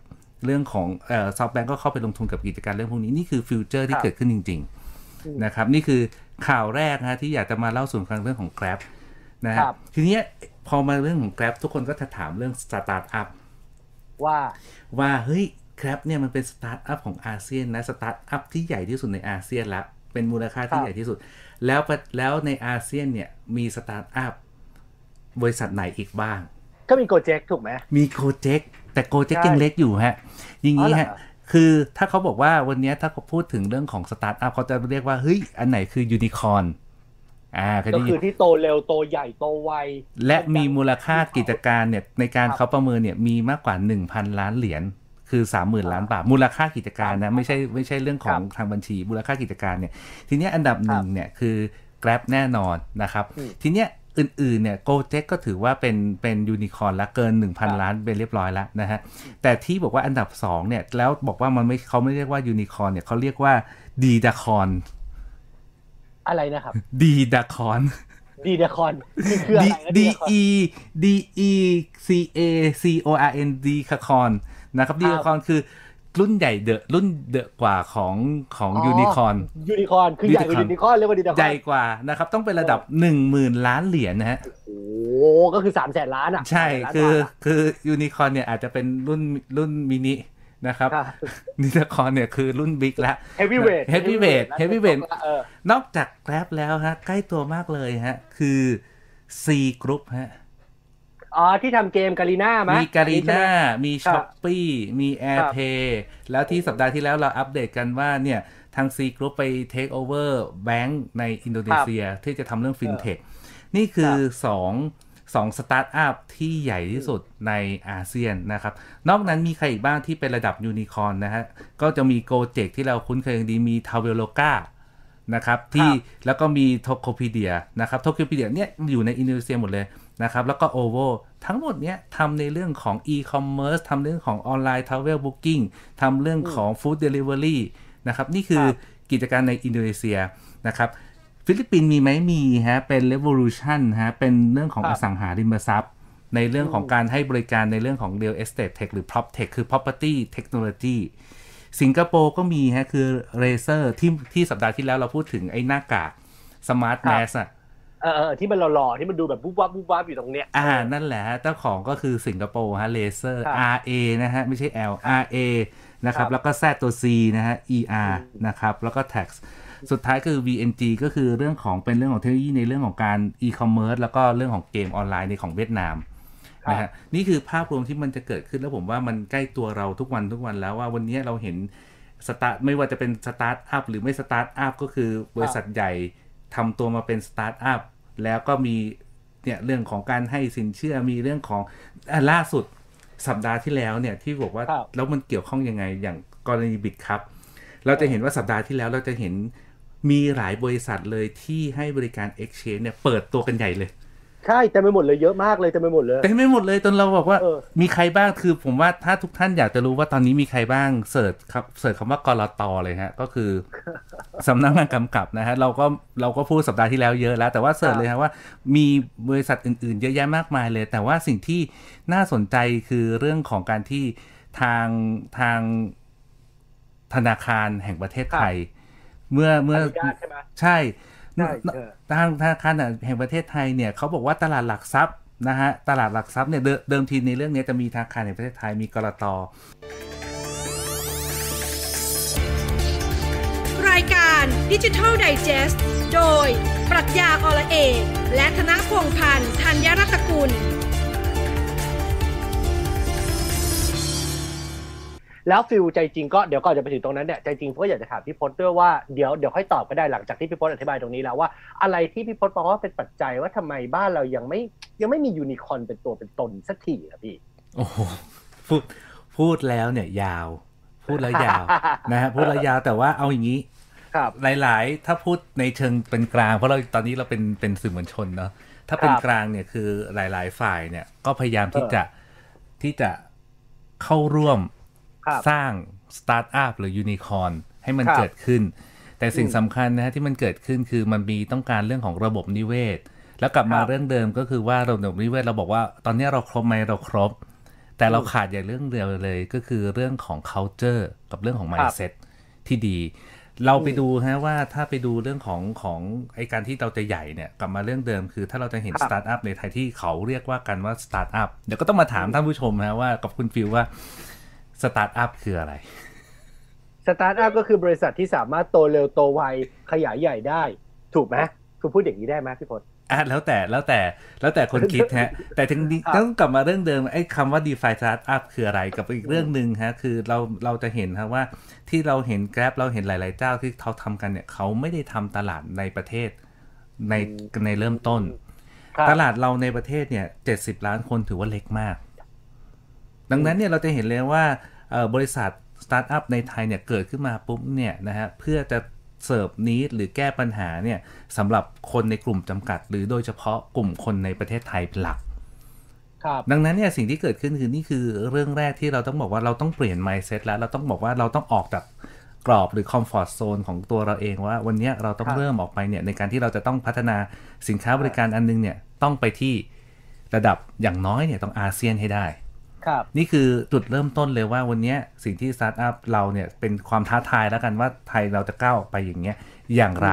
เรื่องของเอ่อ SoftBank ก็เข้าไปลงทุนกับกิจการเรื่องพวกนี้ นี่คือ future ที่เกิดขึ้นจริง ๆ นะครับ นี่คือข่าวแรกนะฮะที่อยากจะมาเล่าสู่ฟังเรื่องของ Grab นะฮะครับทีเนี้ยพอมาเรื่องของ Grab ทุกคนก็จะถามเรื่องสตาร์ทอัพว่าว่าเฮ้ย Grab เนี่ยมันเป็นสตาร์ทอัพของอาเซียนนะสตาร์ทอัพที่ใหญ่ที่สุดในอาเซียนละเป็นมูลค่าที่ครับใหญ่ที่สุด แล้วปะแล้วในอาเซียนเนี่ยมีสตาร์ทอัพบริษัทไหนอีกบ้าง ก็มี Gojek ถูกไหมมี Gojek แต่ Gojek ใช่ยังเล็กอยู่ฮะอย่างนี้อ๋อเหรอฮะคือถ้าเขาบอกว่าวันเนี้ยถ้าเขาพูดถึงเรื่องของสตาร์ทอัพเขาจะเรียกว่าเฮ้ยอันไหนคือยูนิคอ n อ่าเคยก็ได้ยิคืนอที่โตเร็วโตใหญ่โตไว และมีมูลค่ากิจการเนี่ยในการครับเขาประเมินเนี่ยมีมากกว่า 1,000 ล้านเหรียญคือ30,000ล้านบาท มูลค่ากิจการนะไม่ใช่ไม่ใช่เรื่องของทางบัญชี มูลค่ากิจการเนี่ยทีเนี้ยอันดับหนึ่งเนี่ยคือ Grab แน่นอนนะครับอืมทีเนี้ยอื่นๆเนี่ย g o j e k ก็ถือว่าเป็นเป็นยูนิคอร์ละเกิน 1,000 ล้านเป็นเรียบร้อยแล้วนะฮะ แต่ที่บอกว่าอันดับ2เนี่ยแล้วบอกว่ามันไม่เขาไม่เรียกว่ายูนิคอร์เนี่ยเขาเรียกว่าดีดาคอน อะไรนะครับ ดีดาคอนดีเดคอนคืออะไร D นะ D Dacon E D E C A C O R N D คาคอนนะครับดีครัคาบคอนคือรุ่นใหญ่เดอะรุ่นเดอะกว่าของของยูนิคอนยูนิคอนคือใหญ่กว่า Unicorn ยูนิคอนเรียกว่าดีเดคอนใหญ่กว่า นะครับ ต้องเป็นระดับ1 0,000ล้านเหรียญนะฮะโอ้โหก็คือสามแสนล้านอะ ใช่300,000คือล้านบาทะคือยูนิคอนเนี่ยอาจจะเป็นรุ่นรุ่นมินิ นะครับครับนิคคอนเนี่ยคือรุ่นบิ๊กแล้ว Heavyweight Heavyweight Heavyweight เออนอกจากแกร็บแล้วฮะ ใกล้ตัวมากเลยฮะ คือ Sea Group ฮะอ๋อ ที่ทำเกม Garena ไหมมี Garena ใช่ไหมมีครัช้บอปปี้มี AirPay แล้วที่สัปดาห์ที่แล้วเราอัปเดตกันว่าเนี่ยทาง C Group ไป Take over Bank ในอินโดนีเซียที่จะทำเรื่อง FinTech นี่คือสองสอง สตาร์ทอัพที่ใหญ่ที่สุดในอาเซียนนะครับ นอกนั้นมีใครอีกบ้างที่เป็นระดับยูนิคอ n นะฮะ ก็จะมี g o j e k ที่เราคุ้นเคยกันดีมี t a v e l o g a นะครับ ที่แล้วก็มี Tokopedia นะครับ Tokopedia เนี่ยอยู่ในอินโดนีเซียหมดเลยนะครับ แล้วก็ OVO ทั้งหมดเนี้ยทำในเรื่องของ e-commerce ทำเรื่องของออนไลน์ travel booking ทำเรื่องของ food delivery นะครับ นี่คือครับกิจการในอินโดนีเซียนะครับ ฟิลิปปินส์มีไหมมีฮะเป็น revolution ฮะเป็นเรื่องของครับอสังหาริมทรัพย์ ในเรื่องของการให้บริการในเรื่องของ real estate tech หรือ prop tech คือ property technology สิงคโปร์ก็มีฮะคือ Razer ที่ที่สัปดาห์ที่แล้วเราพูดถึงไอ้หน้ากาก smart ครับ mask อะเออเออที่มันหล่อๆ ที่มันดูแบบบุ๊บวับบุ๊บวับอยู่ตรงเนี้ย อ่า นั่นแหละฮะเจ้าของก็คือสิงคโปร์ฮะ Razer ครับ R A นะฮะ ไม่ใช่ L R A นะครับครับ แล้วก็ Z ตัว C นะฮะ E R นะครับ แล้วก็ tax สุดท้ายคือ VNG ก็คือเรื่องของเป็นเรื่องของเทคโนโลยีในเรื่องของการ e-commerce แล้วก็เรื่องของเกมออนไลน์ในของเวียดนามครับนะฮะนี่คือภาพรวมที่มันจะเกิดขึ้นแล้วผมว่ามันใกล้ตัวเราทุกวันทุกวันแล้วว่าวันนี้เราเห็นสตาร์ทไม่ว่าจะเป็นสตาร์ทอัพหรือไม่สตาร์ทอัพก็คือบริษัทใหญ่ทำตัวมาเป็นสตาร์ทอัพแล้วก็มีเนี่ยเรื่องของการให้สินเชื่อมีเรื่องของอะล่าสุดสัปดาห์ที่แล้วเนี่ยที่บอกว่าครับแล้วมันเกี่ยวข้องยังไงอย่างกรณี Bitkub เราจะเห็นว่าสัปดาห์ที่แล้วเราจะเห็น มีหลายบริษัทเลยที่ให้บริการ Exchange เนี่ยเปิดตัวกันใหญ่เลยใช่เต็มไปหมดเลยเยอะมากเลยเต็มไปหมดเลยเต็มไม่หมดเลยจนเราบอกว่าเออมีใครบ้างคือผมว่าถ้าทุกท่านอยากจะรู้ว่าตอนนี้มีใครบ้าง search ครับ search คำว่ากลต.เลยฮะก็คือสำนักงานกำกับนะฮะเราก็เราก็พูดสัปดาห์ที่แล้วเยอะแล้ว แต่ว่าเสิร์ชเลยฮะว่ามีบริษัทอื่นๆ เยอะแยะมากมายเลย แต่ว่าสิ่งที่น่าสนใจคือเรื่องของการที่ทางทางธนาคารแห่งประเทศไทย เมื่อเมื่ออนุญาตใช่ไหมใช่ใช่เออทางธนาคารแห่งประเทศไทยเนี่ยเขาบอกว่าตลาดหลักทรัพย์นะฮะตลาดหลักทรัพย์เนี่ยเดิเดิมทีในเรื่องนี้จะมีธนาคารแห่งประเทศไทยมีกรตรายการดิจิทัลไดจ e s t โดย ปรัชญาอละเอกและธนพงษ์พันธ์ธัญรัตนกุล แล้วฟิลใจจริงก็เดี๋ยวก่อนจะไปถึงตรงนั้นเนี่ยใจจริงก็อยากจะถามพี่พจน์ด้วยว่าเดี๋ยวเดี๋ยวค่อยตอบก็ได้หลังจากที่พี่พจน์อธิบายตรงนี้แล้วว่าอะไรที่พี่พจน์มองว่าเป็นปัจจัยว่าทำไมบ้านเรายังไม่ยังไม่มียูนิคอร์นเป็นตัวเป็นตนสักทีอะพี่โอ้โหพูดพูดแล้วเนี่ยยาว พูดแล้วยาวนะฮะพูดแล้วยาวแต่ว่าเอาอย่างนี้ครับหลาย ๆ ถ้าพูดในเชิงเป็นกลางเพราะเราตอนนี้เราเป็นเป็นสื่อมวลชนเนาะถ้าเป็นครับกลางเนี่ยคือหลาย ๆ ฝ่ายเนี่ยก็พยายามที่เออจะที่จะเข้าร่วมครับ สร้างสตาร์ทอัพหรือยูนิคอร์นให้มันครับเกิดขึ้น แต่สิ่งอืมสำคัญนะฮะที่มันเกิดขึ้นคือมันมีต้องการเรื่องของระบบนิเวศ แล้วกลับมาครับเรื่องเดิมก็คือว่าระบบนิเวศเราบอกว่า ตอนนี้เราครบไหมเราครบ แต่เราขาดอย่างเรื่องเดียวเลยก็คือเรื่องของ culture กับเรื่องของ mindset ที่ดีเราไปดูฮะว่าถ้าไปดูเรื่องของของไอการที่เราจะใหญ่เนี่ยกลับมาเรื่องเดิมคือถ้าเราจะเห็นครัสตาร์ทอัพในไทยที่เขาเรียกว่ากันว่าสตาร์ทอัพเดี๋ยวก็ต้องมาถามท่านผู้ชมฮะว่ากับคุณฟิลว่า สตาร์ทอัพคืออะไร สตาร์ทอัพก็คือบริษัทที่สามารถโตเร็วโตไวขยายใหญ่ได้ ถูกไหมคุณพูดอย่างนี้ได้ไหมพี่พจน์อะแล้วแต่แล้วแต่แล้วแต่คนคิดฮะ แต่ถึงนี้ครับต้องกลับมาเรื่องเดิมไอ้คำว่า DeFi Startup คืออะไรกับอีกเรื่องหนึ่งฮะ คือเราเราจะเห็นครับว่าที่เราเห็น Grab เราเห็นหลาย ๆ เจ้าที่เขาทำกันเนี่ย เขาไม่ได้ทำตลาดในประเทศในในเริ่มต้นครับตลาดเราในประเทศเนี่ยเจ็ดสิบล้านคนถือว่าเล็กมาก ดังนั้นเนี่ยเราจะเห็นเลยว่าบริษัทสตาร์ทอัพในไทยเนี่ยเกิดขึ้นมาปุ๊บเนี่ยนะฮะเพื่อจะเสิร์ฟนิดหรือแก้ปัญหาเนี่ยสำหรับคนในกลุ่มจำกัด หรือโดยเฉพาะกลุ่มคนในประเทศไทยเป็นหลักครับดังนั้นเนี่ยสิ่งที่เกิดขึ้นคือนี่คือเรื่องแรกที่เราต้องบอกว่าเราต้องเปลี่ยน mindset แล้วเราต้องบอกว่าเราต้องออกจากกรอบหรือ comfort zone ของตัวเราเองว่า วันนี้เราต้องรเริ่มออกไปเนี่ยในการที่เราจะต้องพัฒนาสินค้าบริการอันนึงเนี่ยต้องไปที่ระดับอย่างน้อยเนี่ยต้องอาเซียนให้ได้ นี่คือจุดเริ่มต้นเลยว่าวันเนี้ยสิ่งที่สตาร์ทอัพเราเนี่ยเป็นความท้าทายแล้วกันว่าไทยเราจะก้าวออกไปอย่างเงี้ยอย่างไร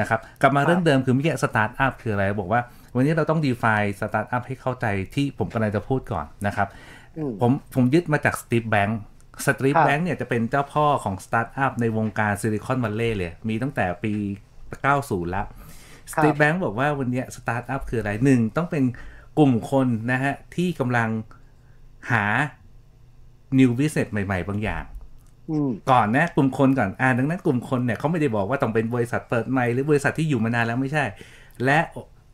นะครับ กลับมาครับเรื่องเดิมคือเมื่อกี้สตาร์ทอัพคืออะไรบอกว่า วันนี้เราต้อง define สตาร์ทอัพให้เข้าใจที่ผมกำลังจะพูดก่อนนะครับอืมผมผมยึดมาจาก Steve Blank Steve ครับ Blank เนี่ยจะเป็นเจ้าพ่อของสตาร์ทอัพในวงการซิลิคอนวัลเลย์เลย มีตั้งแต่ปี 90 แล้ว Steve Blank บอกว่าวันเนี้สตาร์ทอัพคืออะไรหนึ่งต้องเป็นกลุ่มคนนะฮะที่กำลัง หา new business ใหม่ ๆ บางอย่างอืมก่อนนะกลุ่มคนก่อนอ่าดังนั้นกลุ่มคนเนี่ยเขาไม่ได้บอกว่าต้องเป็นบริษัทเปิดใหม่หรือบริษัทที่อยู่มานานแล้วไม่ใช่ และ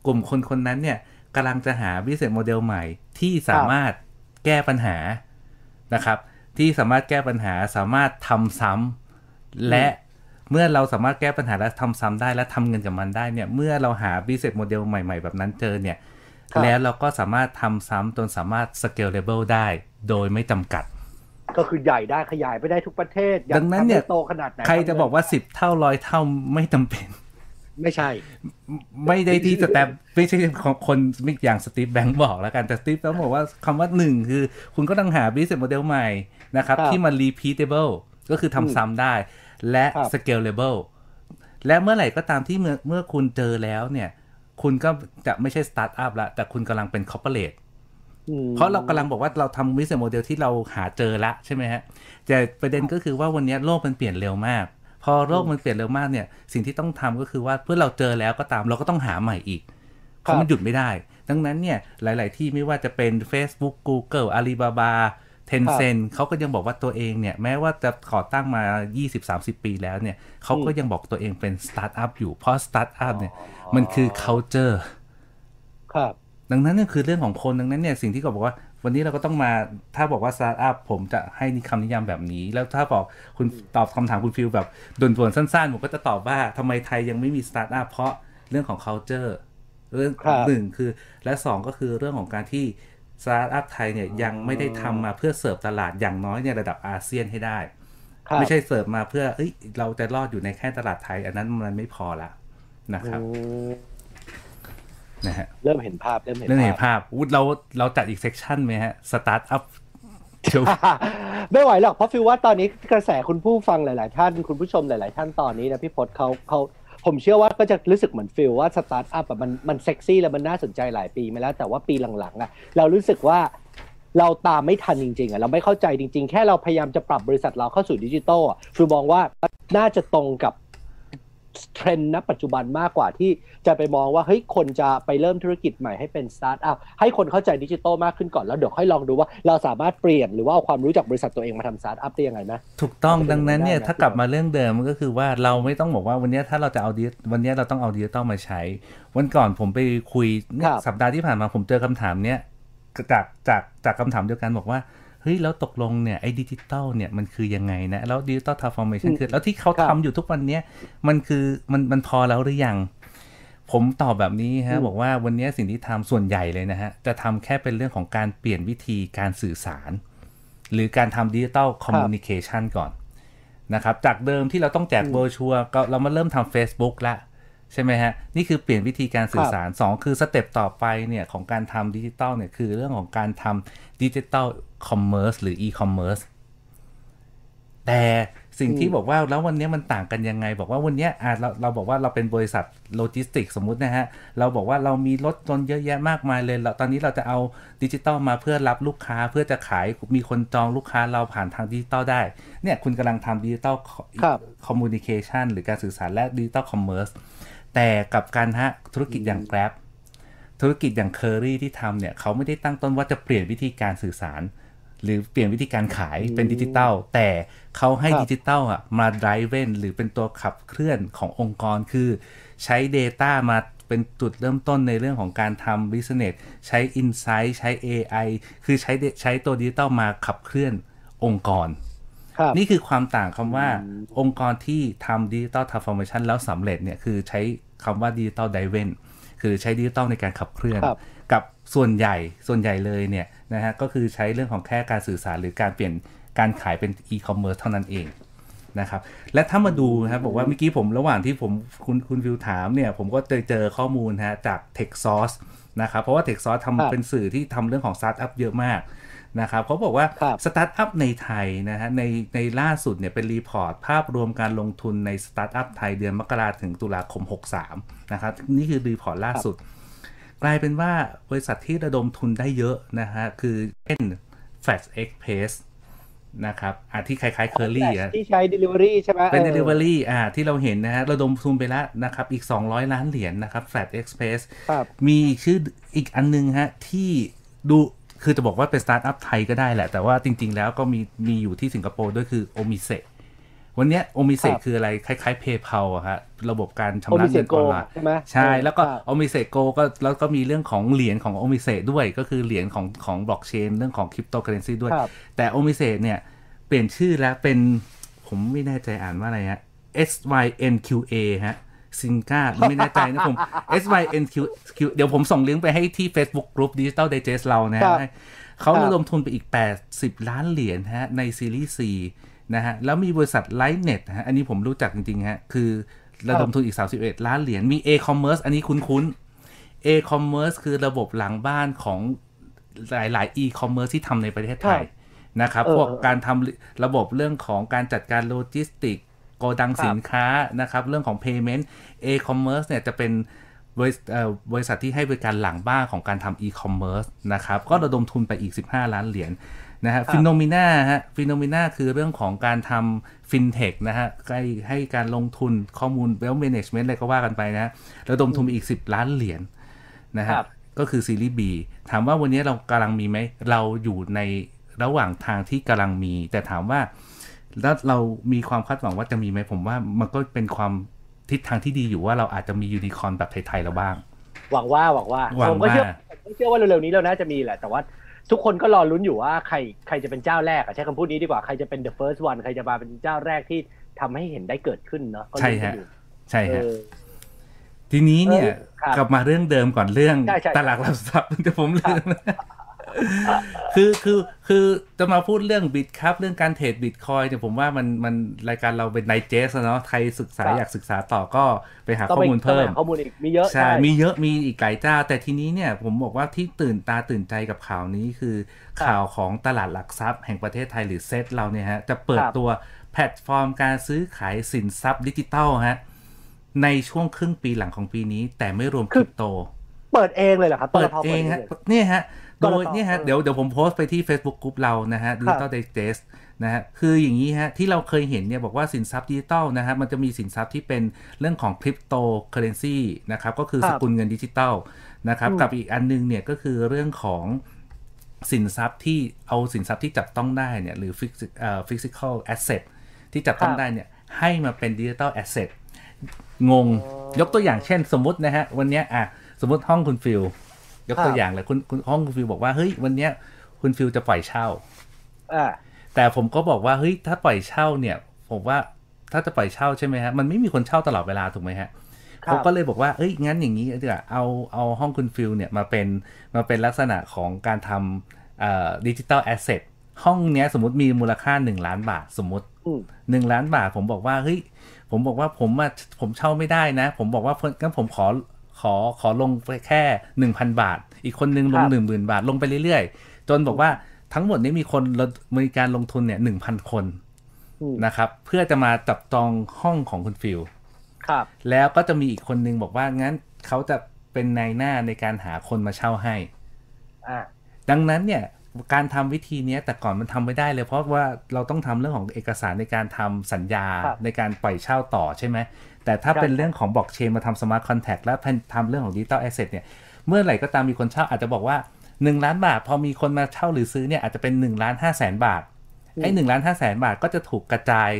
กลุ่มคนคนนั้นเนี่ยกำลังจะหา business model ใหม่ที่สามารถแก้ปัญหานะครับ ที่สามารถแก้ปัญหาสามารถทำซ้ำและเมื่อเราสามารถแก้ปัญหาและทำซ้ำได้และทำเงินกับมันได้เนี่ย เมื่อเราหา business model ใหม่ ๆ แบบนั้นเจอเนี่ยครับ แล้วเราก็สามารถทำซ้ำจนสามารถ scalable ได้โดยไม่จำกัด ก็คือใหญ่ได้ขยายไปได้ทุกประเทศอยากดังนั้นเนี่ยทำให้โตขนาดไหนใครจะบอกว่าสิบเท่าร้อยเท่าไม่จำเป็น ไม่ใช่ ไม่ได้ที่สแตมป์ไม่ใช่ของคนไม่อย่าง Steve Blank บอกแล้วกันแต่ Steve Blank บอกว่าคำว่าหนึ่งคือ คุณก็ต้องหา business model ใหม่นะครับครับที่มัน repeatable ก็คือทำซ้ำได้และครับ scalable และเมื่อไหร่ก็ตามที่เมื่อเมื่อคุณเจอแล้วเนี่ย คุณก็จะไม่ใช่สตาร์ทอัพละแต่คุณกำลังเป็น corporate อืมเพราะเรากำลังบอกว่าเราทำ business model ที่เราหาเจอละใช่ไหมฮะแต่ประเด็นก็คือว่าวันนี้โลกมันเปลี่ยนเร็วมาก พอโลกมันเปลี่ยนเร็วมากเนี่ย สิ่งที่ต้องทำก็คือว่าเพื่อเราเจอแล้วก็ตามเราก็ต้องหาใหม่อีกเพราะมันหยุดไม่ได้ ดังนั้นเนี่ยหลาย ๆ ที่ไม่ว่าจะเป็น Facebook Google Alibaba Tencent เขาก็ยังบอกว่าตัวเองเนี่ย แม้ว่าจะก่อตั้งมา 20-30 ปีแล้วเนี่ยเขาก็ยังบอกตัวเองเป็นสตาร์ทอัพอยู่เพราะสตาร์ทอัพเนี่ย มันคือ culture ครับ ดังนั้นนี่คือเรื่องของคนดังนั้นเนี่ยสิ่งที่ก็บอกว่า วันนี้เราก็ต้องมาถ้าบอกว่าสตาร์ทอัพผมจะให้คำนิยามแบบนี้ แล้วถ้าบอกคุณตอบคำถามคุณฟิลแบบด่วนๆสั้นๆผมก็จะตอบว่าทำไมไทยยังไม่มีสตาร์ทอัพเพราะเรื่องของ culture เรื่องครับหนึ่งคือ และสองก็คือเรื่องของการที่สตาร์ทอัพไทยเนี่ยยังไม่ได้ทำมาเพื่อเสิร์ฟตลาดอย่างน้อยในระดับอาเซียนให้ได้ครับไม่ใช่เสิร์ฟมาเพื่อเอ้ยเราจะรอดอยู่ในแค่ตลาดไทย อันนั้นมันไม่พอละ นะครับอืมนะฮะเริ่มเห็นภาพเริ่มเห็นเรื่องเห็นภาพภาพอุ๊ยเราเราจัดอีก section ไหมฮะสตาร์ทอัพเดี๋ยวไม่ไหวหรอกเพราะฟิลว่าตอนนี้กระแสคุณผู้ฟังหลาย ๆ ท่าน คุณผู้ชมหลาย ๆ ท่านตอนนี้นะพี่พจน์เขาเขาผมเชื่อว่าก็จะรู้สึกเหมือนฟิลว่าสตาร์ทอัพอะมันมันเซ็กซี่แล้วมันน่าสนใจหลายปีมาแล้ว แต่ว่าปีหลัง ๆอะเรารู้สึกว่าเราตามไม่ทันจริง ๆอะเราไม่เข้าใจจริง ๆ แค่เราพยายามจะปรับบริษัทเราเข้าสู่ดิจิทัลอะฟิลมองว่าน่าจะตรงกับ เทรนด์ณปัจจุบันมากกว่าที่จะไปมองว่าเฮ้ยคนจะไปเริ่มธุรกิจใหม่ให้เป็นสตาร์ทอัพให้คนเข้าใจดิจิทัลมากขึ้นก่อนแล้วเดี๋ยวค่อยลองดูว่าเราสามารถเปลี่ยนหรือว่าเอาความรู้จากบริษัทตัวเองมาทำสตาร์ทอัพได้ยังไงนะถูกต้องดังนั้นเนี่ยถ้ากลับมาเรื่องเดิมก็คือว่าเราไม่ต้องบอกว่าวันนี้ถ้าเราจะเอาดิวันนี้เราต้องเอาดิจิตอลมาใช้ วันก่อนผมไปคุยสัปดาห์ที่ผ่านมาผมเจอคำถามเนี้ยจากจากจากคำถามเดียวกันบอกว่า เฮ้ยแล้วตกลงเนี่ยไอ้ดิจิตอลเนี่ยมันคือยังไงนะ แล้ว digital transformation คือ แล้วที่เขาครับทำอยู่ทุกวันเนี้ยมันคือมันมันพอแล้วหรือยัง ผมตอบแบบนี้ฮะอืมบอกว่าวันนี้สิ่งที่ทำส่วนใหญ่เลยนะฮะ จะทำแค่เป็นเรื่องของการเปลี่ยนวิธีการสื่อสาร หรือการทำ digital communication ก่อนนะครับ จากเดิมที่เราต้องแจกอืมโบรชัวร์ก็เรามาเริ่มทำ Facebook ละใช่ไหมฮะ นี่คือเปลี่ยนวิธีการสื่อสาร 2 คือ step ต่อไปเนี่ยของการทำดิจิตอลเนี่ยคือเรื่องของการทำ digital commerce หรืออีคอมเมิร์ซแต่สิ่งที่อืมบอกว่าแล้ววันนี้มันต่างกันยังไง บอกว่าวันเนี้ยอะเราเราบอกว่าเราเป็นบริษัทโลจิสติกสมมุตินะฮะ เราบอกว่าเรามีรถยนต์เยอะแยะมากมายเลยเราตอนนี้เราจะเอาดิจิตอลมาเพื่อรับลูกค้าเพื่อจะขายมีคนจองลูกค้าเราผ่านทางดิจิตอลได้ เนี่ยคุณกำลังทำดิจิตอลครับ communication หรือการสื่อสารและ digital commerce แต่กับการฮะธุรกิจอย่าง Grab ธุรกิจอย่างเคอรี่ที่ทำเนี่ยเขาไม่ได้ตั้งต้นว่าจะเปลี่ยนวิธีการสื่อสาร หรือเปลี่ยนวิธีการขายเป็นดิจิตอลแต่เขาให้ครับดิจิตอลอะมา drive หรือเป็นตัวขับเคลื่อนขององค์กรคือ ใช้ Data มาเป็นจุดเริ่มต้นในเรื่องของการทำ business ใช้ Insight ใช้ AI คือใช้ da- ใช้ตัวดิจิตอลมาขับเคลื่อนองค์กรครับนี่คือความต่างคำว่าองค์กรที่ทำ digital transformation แล้วสำเร็จเนี่ยคือใช้คำว่า digital driven คือใช้ดิจิตอลในการขับเคลื่อนครับกับส่วนใหญ่ส่วนใหญ่เลยเนี่ยนะฮะก็คือใช้เรื่องของแค่การสื่อสารหรือการเปลี่ยนการขายเป็นอีคอมเมิร์ซเท่านั้นเอง นะครับ และถ้ามาดูนะครับบอกว่าเมื่อกี้ผมระหว่างที่ผมคุณคุณวิวถามเนี่ย ผมก็เจอเจอข้อมูลฮะจาก TechSource นะครับเพราะว่า TechSource ครับทำเป็นสื่อที่ทำเรื่องของสตาร์ทอัพเยอะมากนะครับเขาบอกว่าครับสตาร์ทอัพในไทยนะฮะในในล่าสุดเนี่ยเป็น report ภาพรวมการลงทุนในสตาร์ทอัพไทยเดือนมกราถึงตุลาคม 63 นะครับ นี่คือ report ล่าสุด กลายเป็นว่าบริษัทที่ระดมทุนได้เยอะนะฮะคือเช่น Flash Express นะครับอะที่คล้ายๆ Kerry อะที่ใช้ Delivery ใช่ไหมเป็นออ Delivery อ่าที่เราเห็นนะฮะระดมทุนไปแล้วนะครับ อีก 200 ล้านเหรียญนะครับ Flash Express ครับมีอีกชื่ออีกอันนึงฮะ ที่ดูคือจะบอกว่าเป็นสตาร์ทอัพไทยก็ได้แหละ แต่ว่าจริง ๆ แล้วก็มีมีอยู่ที่สิงคโปร์ด้วยคือ Omise วันเนี้ย Omise ครับคืออะไร คล้ายๆ PayPal อะฮะระบบการชำระมิเซเงินออนไลน์ใช่ไหม OmiseGO ใช่แล้วก็ครับ OmiseGO ก็แล้วก็มีเรื่องของเหรียญของ Omise ด้วยก็คือเหรียญของของบล็อกเชนเรื่องของคริปโตเคอเรนซีด้วยครับแต่ Omise เนี่ย เปลี่ยนชื่อแล้วเป็นผมไม่แน่ใจอ่านว่าอะไรฮะ S Y N Q A ฮะซิงก้าไม่แน่ใจนะผม S Y N Q Q เดี๋ยวผมส่งลิงก์ไปให้ที่ Facebook Group Digital Digest เรานะครัฮะบเขาครับระดมทุนไปอีก 80 ล้านเหรียญฮะในซีรีส์ 4 นะฮะแล้วมีบริษัท Lightnet ฮะอันนี้ผมรู้จักจริงๆฮะคือระดมทุนอีก 31 ล้านเหรียญมี A-commerce อันนี้คุ้นๆ A-commerce คือระบบหลังบ้านของหลายๆ e-commerce ที่ทำในประเทศไทยนะครับเออพวกเออการทำระบบเรื่องของการจัดการโลจิสติกโกดังครับสินค้านะครับเรื่องของ payment e-commerce เนี่ยจะเป็นบริษัทเอ่อบริษัทที่ให้บริการหลังบ้านของการทำอีคอมเมิร์ซนะครับ ก็ระดมทุนไปอีก 15 ล้านเหรียญ นะฮะ Finnomena ฮะ Finnomena คือเรื่องของการทำฟินเทคนะฮะให้ให้การลงทุนข้อมูลเวล l ์ a ม a g เมนต์อะไรก็ว่ากันไปนะฮะระดมทุนไปอีก 10 ล้านเหรียญนะฮะครับก็คือซีรีส์ B ถามว่าวันนี้เรากำลังมีไหม เราอยู่ในระหว่างทางที่กำลังมี แต่ถามว่าแล้วเรามีความคาดหวังว่าจะมีไหมผมว่ามันก็เป็นความทิศทางที่ดีอยู่ว่าเราอาจจะมียูนิคอร์นแบบไทยๆเราบ้าง หวังว่าหวังว่าหวังผมก็เชื่อว่าผมก็เชื่อว่าเร็วๆนี้เราน่าจะมีแหละแต่ว่า ทุกคนก็รอลุ้นอยู่ว่าใครใครจะเป็นเจ้าแรกอะใช้คำพูดนี้ดีกว่า ใครจะเป็น the first one ใครจะมาเป็นเจ้าแรกที่ทำให้เห็นได้เกิดขึ้นเนาะก็ใช่ลุ้นกัฮะนอยู่ใช่เอฮะอทีนี้เนี่ยเออครับกลับมาเรื่องเดิมก่อนเรื่องใช่ใช่ตลาดหลักทรัพย์แต่ผมลืม คือคือคือจะมาพูดเรื่องบิตครับเรื่องการเทรดบิตคอยเนี่ยผมว่ามันมันรายการเราเป็นไนเจสเนาะใครศึกษาครับอยากศึกษาต่อก็ไปหาต้องข้อไปมูลต้องเพิ่ไปมหาข้อมูลอีกมีเยอะใช่มีเยอะมีอีกหลายเจ้า แต่ทีนี้เนี่ยผมบอกว่าที่ตื่นตาตื่นใจกับข่าวนี้คือครับข่าวของตลาดหลักทรัพย์แห่งประเทศไทยหรือเซตเราเนี่ยฮะจะเปิดครับตัวแพลตฟอร์มการซื้อขายสินทรัพย์ดิจิทัลฮะในช่วงครึ่งปีหลังของปีนี้ แต่ไม่รวมคริปโต เปิดเองเลยเหรอครับเปิดตลเองฮะลยเนี่ยฮะก โดรยตเนี่ยฮะเออเดี๋ยวเดี๋ยวผมโพสต์ไปที่ Facebook กลุ่มเรานะฮะ Digital Digest นะฮะคืออย่างนี้ฮะที่เราเคยเห็นเนี่ยบอกว่าสินทรัพย์ดิจิตอลนะฮะมันจะมีสินทรัพย์ที่เป็นเรื่องของคริปโตเคอเรนซีนะครับก็คือครัสบกุลเงินดิจิตอลนะครับอืมกับอีกอันนึงเนี่ยก็คือเรื่องของสินทรัพย์ที่เอาสินทรัพย์ที่จับต้องได้เนี่ยหรือ physical เอ่อ physical asset ที่จับต้องได้เนี่ยให้มาเป็นดิจิตอลแอสเซทงง ยกตัวอย่างเช่นสมมตินะฮะ วันเนี้ยอะ สมมติห้องคุณฟิล ยกตัวครับอย่างเลยคุณคุณห้องคุณฟิลบอกว่าเฮ้ยวันเนี้ยคุณฟิลจะปล่อยเช่าอ่าแต่ผมก็บอกว่าเฮ้ยถ้าปล่อยเช่าเนี่ย ผมว่าถ้าจะปล่อยเช่าใช่ไหมฮะมันไม่มีคนเช่าตลอดเวลาถูกไหมฮะครับผมก็เลยบอกว่าเอ้ยงั้นอย่างนี้ดีกว่าเอาเอาห้องคุณฟิลเนี่ยมาเป็นมาเป็นลักษณะของการทำ digital asset ห้องเนี้ยสมมติมีมูลค่า 1 ล้านบาทสมมติอืมหนึ่งล้านบาทผมบอกว่าเฮ้ยผมบอกว่าผมอะผมเช่าไม่ได้นะ ผมบอกว่าเพิ่นงั้นผมขอ ขอขอลงไปแค่หนึ่งพันบาท อีกคนนึงลงครับหนึ่งหมื่นบาทลงไปเรื่อยๆ จนบอกว่าทั้งหมดนี้มีคนระมีการลงทุนเนี่ยหนึ่งพันคนอืมนะครับ เพื่อจะมาจับจองห้องของคุณฟิลครับ แล้วก็จะมีอีกคนนึงบอกว่างั้นเขาจะเป็นนายหน้าในการหาคนมาเช่าให้อ่าดังนั้นเนี่ยการทำวิธีเนี้ยแต่ก่อนมันทำไม่ได้เลย เพราะว่าเราต้องทำเรื่องของเอกสารในการทำสัญญาครับในการปล่อยเช่าต่อใช่ไหม แต่ถ้าครับเป็นเรื่องของบล็อกเชนมาทำ smart contract และทำเรื่องของ digital asset เนี่ย เมื่อไหร่ก็ตามมีคนเช่าอาจจะบอกว่า 1 ล้านบาท พอมีคนมาเช่าหรือซื้อเนี่ยอาจจะเป็น1ล้าน5แสนบาทไอ้หนึ่งล้านห้าแสนบาทก็จะถูกกระจาย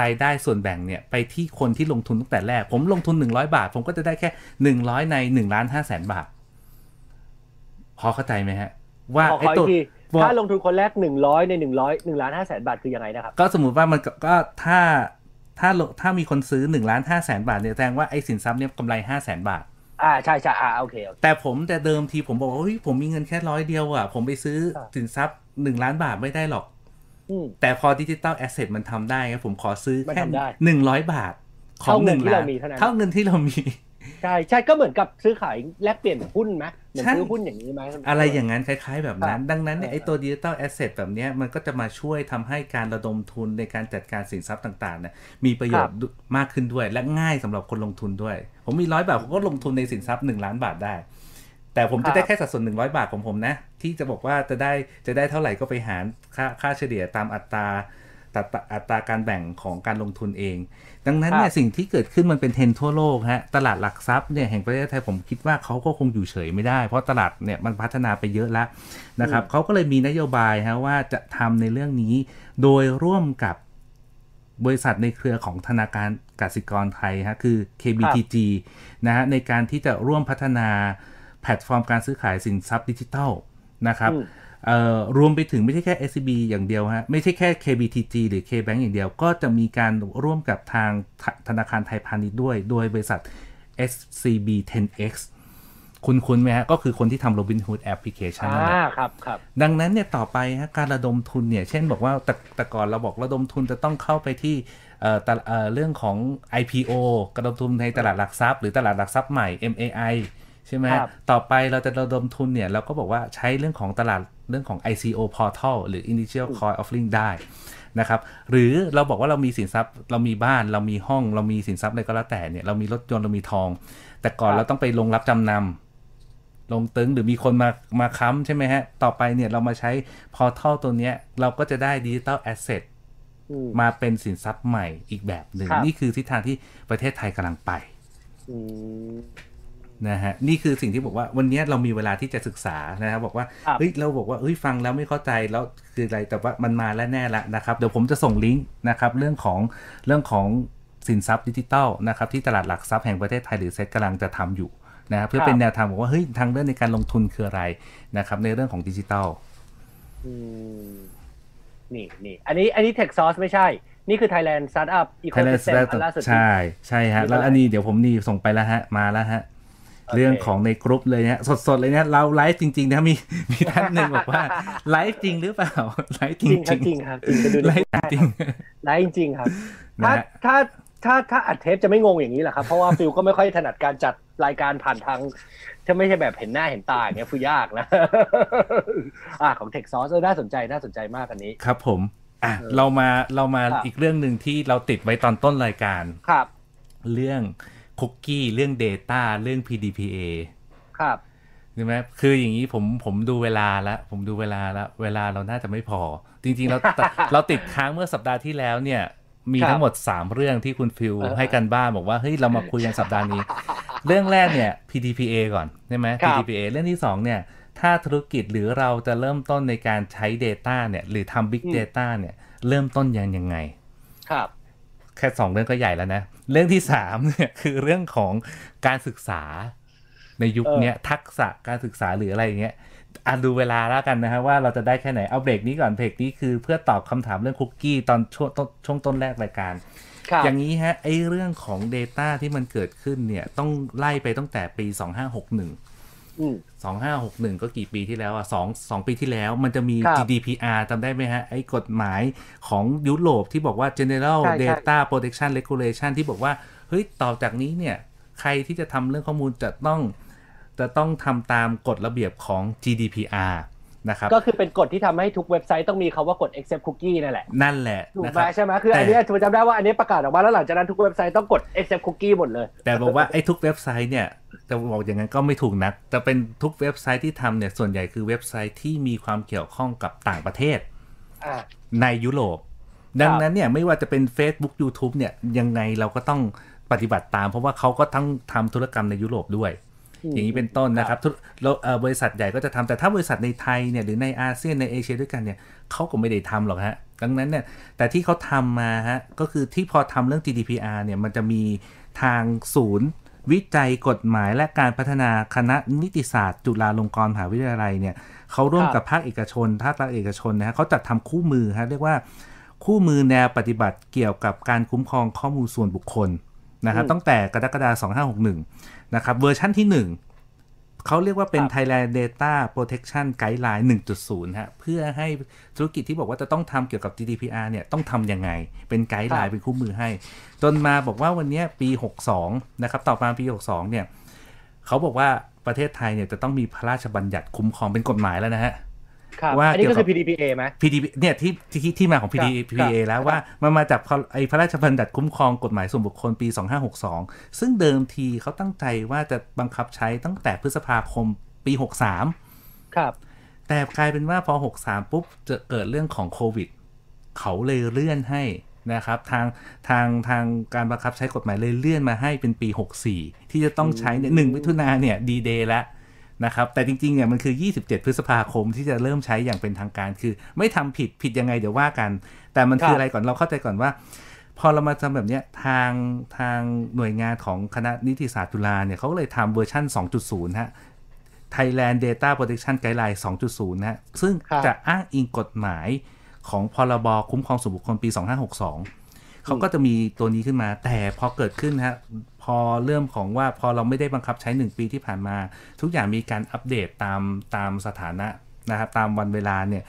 รายได้ส่วนแบ่งเนี่ยไปที่คนที่ลงทุนตั้งแต่แรก ผมลงทุน 100 บาท ผมก็จะได้แค่ 100 ใน1ล้าน5แสนบาท พอเข้าใจไหมฮะ ว่าขอขไอ้ออีตัวกทีว่าถ้าลงทุนคนแรกหนึ่งร้อยในหนึ่งร้อยหนึ่งล้านห้าแสนบาทคือยังไงนะครับ ก็สมมุติว่ามันก็ก็ถ้า ถ้าลงถ้ามีคนซื้อ1ล้าน5แสนบาทเนี่ยแสดงว่าไอ้สินทรัพย์เนี่ยกำไร5แสนบาท อ่าใช่ใช่อ่าโอเคโอเคแต่ผมแต่เดิมทีผมบอกว่าเฮ้ยผมมีเงินแค่ร้อยเดียวอะ ผมไปซื้อครับสินทรัพย์หนึ่งล้านบาทไม่ได้หรอกอืมแต่พอดิจิตอลแอสเซทมันทำได้ครับผมขอซื้อมันแค่ทำได้หนึ่งร้อยบาท ของเท่าหเงินนึ่งที่ล้าเรานมีเท่านั้นเท่าเงินที่เรามี ใช่ใช่ก็เหมือนกับซื้อขายแลกเปลี่ยนหุ้นไหมเหมือนใช่ซื้อหุ้นอย่างนี้ไหมอะไรอย่างนั้นคล้ายๆแบบนั้นครับดังนั้นเนี่ยเออไอ้ตัวดิจิตอลแอสเซทแบบเนี้ยมันก็จะมาช่วยทำให้การระดมทุนในการจัดการสินทรัพย์ต่างๆเนี่ยมีประโยชน์มากขึ้นด้วยและง่ายสำหรับคนลงทุนด้วย ผมมีร้อยบาทผมก็ลงทุนในสินทรัพย์หนึ่งล้านบาทได้ แต่ผมจะได้แค่สัดส่วนหนึ่งร้อยบาทของผมนะ ที่จะบอกว่าจะได้จะได้เท่าไหร่ก็ไปหารค่าค่าเฉลี่ยตามอัตราตัดอัตราการแบ่งของการลงทุนเอง ดังนั้นเนี่ยครับสิ่งที่เกิดขึ้นมันเป็นเทรนด์ทั่วโลกฮะ ตลาดหลักทรัพย์เนี่ยแห่งประเทศไทยผมคิดว่าเขาก็คงอยู่เฉยไม่ได้ เพราะตลาดเนี่ยมันพัฒนาไปเยอะแล้วนะครับเขาก็เลยมีนโยบายฮะว่าจะทำในเรื่องนี้ โดยร่วมกับบริษัทในเครือของธนาคารกสิกรไทยฮะคือ KBTG นะฮะในการที่จะร่วมพัฒนาแพลตฟอร์มการซื้อขายสินทรัพย์ดิจิทัลนะครับอืมเอ่อ รวมไปถึงไม่ใช่แค่ SCB อย่างเดียวฮะ ไม่ใช่แค่ KBTG หรือ KBank อย่างเดียว ก็จะมีการร่วมกับทางธธนาคารไทยพาณิชย์ด้วย โดยบริษัท SCB 10X คุณคุ้นไหมฮะ ก็คือคนที่ทำ Robinhood Application นั่นแหละอ่าครับครับดังนั้นเนี่ยต่อไปฮะการระดมทุนเนี่ย เช่นบอกว่าแต่แต่ก่อนเราบอกระดมทุนจะต้องเข้าไปที่เอ่อตลเอ่อเรื่องของ IPO กระดมทุนในตลาดหลักทรัพย์หรือตลาดหลักทรัพย์ใหม่ MAI ใช่ไหมครับต่อไปเราจะระดมทุนเนี่ยเราก็บอกว่าใช้เรื่องของตลาด เรื่องของ ICO portal หรือ Initial Coin Offering ได้นะครับหรือเราบอกว่าเรามีสินทรัพย์ เรามีบ้านเรามีห้อง เรามีสินทรัพย์อะไรก็แล้วแต่เนี่ยเรามีรถยนต์เรามีทอง แต่ก่อนครับเราต้องไปลงรับจำนำลงตึงหรือมีคนมามาค้ำใช่ไหมฮะ ต่อไปเนี่ยเรามาใช้พอทัลตัวเนี้ย เราก็จะได้ digital asset อืมมาเป็นสินทรัพย์ใหม่อีกแบบหนึ่งครับนี่คือทิศทางที่ประเทศไทยกำลังไปอืม นะฮะนี่คือสิ่งที่บอกว่าวันนี้เรามีเวลาที่จะศึกษานะครับบอกว่าครับเฮ้ยเราบอกว่าเฮ้ยฟังแล้วไม่เข้าใจแล้วคืออะไรแต่ว่ามันมาแล้วแน่ละนะครับเดี๋ยวผมจะส่งลิงก์นะครับเรื่องของเรื่องของสินทรัพย์ดิจิทัลนะครับที่ตลาดหลักทรัพย์แห่งประเทศไทยหรือเซ็ตกำลังจะทำอยู่นะครับเพื่อครับเป็นแนวทางบอกว่าเฮ้ยทางเรื่องในการลงทุนคืออะไรนะครับในเรื่องของดิจิทัลอืมนี่นี่อันนี้อันนี้ Tech Source ไม่ใช่ นี่คือ Thailand Startup ไทยแลนด์ Ecosystem อันล่าสุดที่ใช่ ใช่ฮะนี่แล้วเป็นอะไรอันนี้เดี๋ยวผมนี่ส่งไปแล้วฮะ มาแล้วฮะโอ เคเรื่องของในกรุ๊ปเลยเนี่ยสดๆเลยเนี่ยเราไลฟ์จริงๆนะมีมีท่านหนึ่งบอกว่าไลฟ์จริงหรือเปล่าไลฟ์จจริริงงครับจริงครับจริงไปดูไลในฟ์จริงไลฟ์จริงๆครับนะถ้าฮะถ้าถ้าถ้าอัดเทปจะไม่งงอย่างนี้แหละครับเพราะว่าฟิลก็ไม่ค่อยถนัดการจัดรายการผ่านทางถ้าไม่ใช่แบบเห็นหน้าเห็นตาอย่างเงี้ยคือยากนะอ่าของ Tech Source เออน่าสนใจน่าสนใจมากอันนี้ครับ ผมอะเรามาเรามาครับอีกเรื่องหนึ่งที่เราติดไว้ตอนต้นรายการครับ เรื่อง คุกกี้เรื่อง Data เรื่อง PDPA ครับใช่ไหมคืออย่างนี้ผมผมดูเวลาแล้วผมดูเวลาแล้วเวลาเราน่าจะไม่พอ จริง ๆ เราเราติดค้างเมื่อสัปดาห์ที่แล้วเนี่ย มีครับทั้งหมด 3 เรื่องที่คุณฟิลเออให้กันบ้านบอกว่าเฮ้ยเรามาคุยกันสัปดาห์นี้ เรื่องแรกเนี่ย PDPA ก่อนใช่ไหมครับ PDPA เรื่องที่ 2 เนี่ย ถ้าธุรกิจหรือเราจะเริ่มต้นในการใช้ Data เนี่ยหรือทำ Big Data เนี่ยเริ่มต้นยังยังไงครับ แค่ 2 เรื่องก็ใหญ่แล้วนะ เรื่องที่3เนี่ยคือเรื่องของการศึกษาในยุคเนี้ยทักษะการศึกษาหรืออะไรอย่างเงี้ยอะดูเวลาแล้วกันนะฮะว่าเราจะได้แค่ไหนเอาเบรกนี้ก่อนเบรกนี้คือเพื่อตอบคำถามเรื่องคุกกี้ตอนช่วงต้นช่วงต้นแรกรายการครับอย่างนี้ฮะไอ้เรื่องของ Data ที่มันเกิดขึ้นเนี่ยต้องไล่ไปตั้งแต่ปี 2561 อืม2561ก็กี่ปีที่แล้วอะสองสองปีที่แล้วมันจะมีครับ GDPR จำได้ไหมฮะ ไอ้กฎหมายของยุโรปที่บอกว่า General ใช่ใช่ Data Protection Regulation ที่บอกว่า เฮ้ย ต่อจากนี้เนี่ย ใครที่จะทำเรื่องข้อมูลจะต้อง จะต้องทำตามกฎระเบียบของ GDPR นะครับก็คือเป็นกฎที่ทำให้ทุกเว็บไซต์ต้องมีคาว่ากด accept cookie นั่นแหละ นั่นแหละถูกนะไหคมรับใช่ไหมคืออันแต่เนี้ยผมจำได้ว่าอันนี้ประกาศออกมาแล้วหลังจากนั้นทุกเว็บไซต์ต้องกด accept cookie หมดเลย แต่บอกว่าไอ้ทุกเว็บไซต์เนี่ยจะบอกอย่างนั้นก็ไม่ถูกนักแต่เป็นทุกเว็บไซต์ที่ทำเนี่ยส่วนใหญ่คือเว็บไซต์ที่มีความเกี่ยวข้องกับต่างประเทศอ่าในยุโรป ดังนั้นเนี่ยไม่ว่าจะเป็น Facebook YouTube เนี่ยยังไงเราก็ต้องปฏิบัติตาม เพราะว่าเขาก็ต้องทำธุรกรรมในยุโรปด้วย อืมอย่างนี้เป็นต้นนะครับธุรแล้วเอ่อบริษัทใหญ่ก็จะทำแต่ถ้าบริษัทในไทยเนี่ยหรือในอาเซียนในเอเชียด้วยกันเนี่ยเขาก็ไม่ได้ทำหรอกฮะดังนั้นเนี่ยแต่ที่เขาทำมาฮะก็คือที่พอทำเรื่อง GDPR เนี่ยมันจะมีทางศูนย์วิจัยกฎหมายและการพัฒนาคณะนิติศาสตร์จุฬาลงกรณ์มหาวิทยาลัยเนี่ยเขาร่วมครับกับภาคเอกชนภาครัฐเอกชนนะฮะเขาจัดทำคู่มือฮะเรียกว่าคู่มือแนวปฏิบัติเกี่ยวกับการคุ้มครองข้อมูลส่วนบุคคลนะครับอืมตั้งแต่กรกฎาคม2561 นะครับเวอร์ชั่นที่ 1 เขาเรียกว่าเป็นครับ Thailand Data Protection Guideline 1.0 ฮะ เพื่อให้ธุรกิจที่บอกว่าจะต้องทำเกี่ยวกับ GDPR เนี่ย ต้องทำยังไง เป็นไกด์ไลน์เป็นคู่มือให้ จนมาบอกว่าวันเนี้ยปี 62 นะครับ ต่อมาปี 62 เนี่ย เขาบอกว่าประเทศไทยเนี่ยจะต้องมีพระราชบัญญัติคุ้มครองเป็นกฎหมายแล้วนะฮะครับ ว่าอันนี้ก็เกี่ยวกัคือบ PDPA ไหม PDP เนี่ยที่ที่ที่มาของครับ PDPA ครับแล้วว่ามันมาจากพรไอพระราชบัญญัติคุ้มครองกฎหมายส่วนบุคคลปี 2562 ซึ่งเดิมทีเขาตั้งใจว่าจะบังคับใช้ตั้งแต่พฤษภาคมปี 63 ครับ แต่กลายเป็นว่าพอ 63 ปุ๊บจะเกิดเรื่องของโควิด เขาเลยเลื่อนให้นะครับทางทางทางการบังคับใช้กฎหมายเลยเลื่อนมาให้เป็นปี 64 ที่จะต้องใช้เนี่ยหนึ่งมิถุนาเนี่ยดีเดย์แล้ว นะครับ แต่จริงๆเนี่ยมันคือ 27 พฤษภาคมที่จะเริ่มใช้อย่างเป็นทางการคือ ไม่ทำผิดผิดยังไงเดี๋ยวว่ากัน แต่มันคือครับอะไรก่อนเราเข้าใจก่อนว่า พอเรามาทำแบบเนี้ยทางทางหน่วยงานของคณะนิติศาสตร์จุฬาเนี่ยเขาก็เลยทำเวอร์ชัน2.0 ฮะ Thailand Data Protection Guideline 2.0 นะฮะซึ่งครับจะอ้างอิงกฎหมายของพรบคุ้มครองส่วนบุคคลปี 2562 เขาก็จะมีตัวนี้ขึ้นมา แต่พอเกิดขึ้นนะฮะพ อเริ่มของว่าพอเราไม่ได้บังคับใช้ 1 ปีที่ผ่านมา ทุกอย่างมีการอัปเดตตามตามสถานะนะครับตามวันเวลาเนี่ย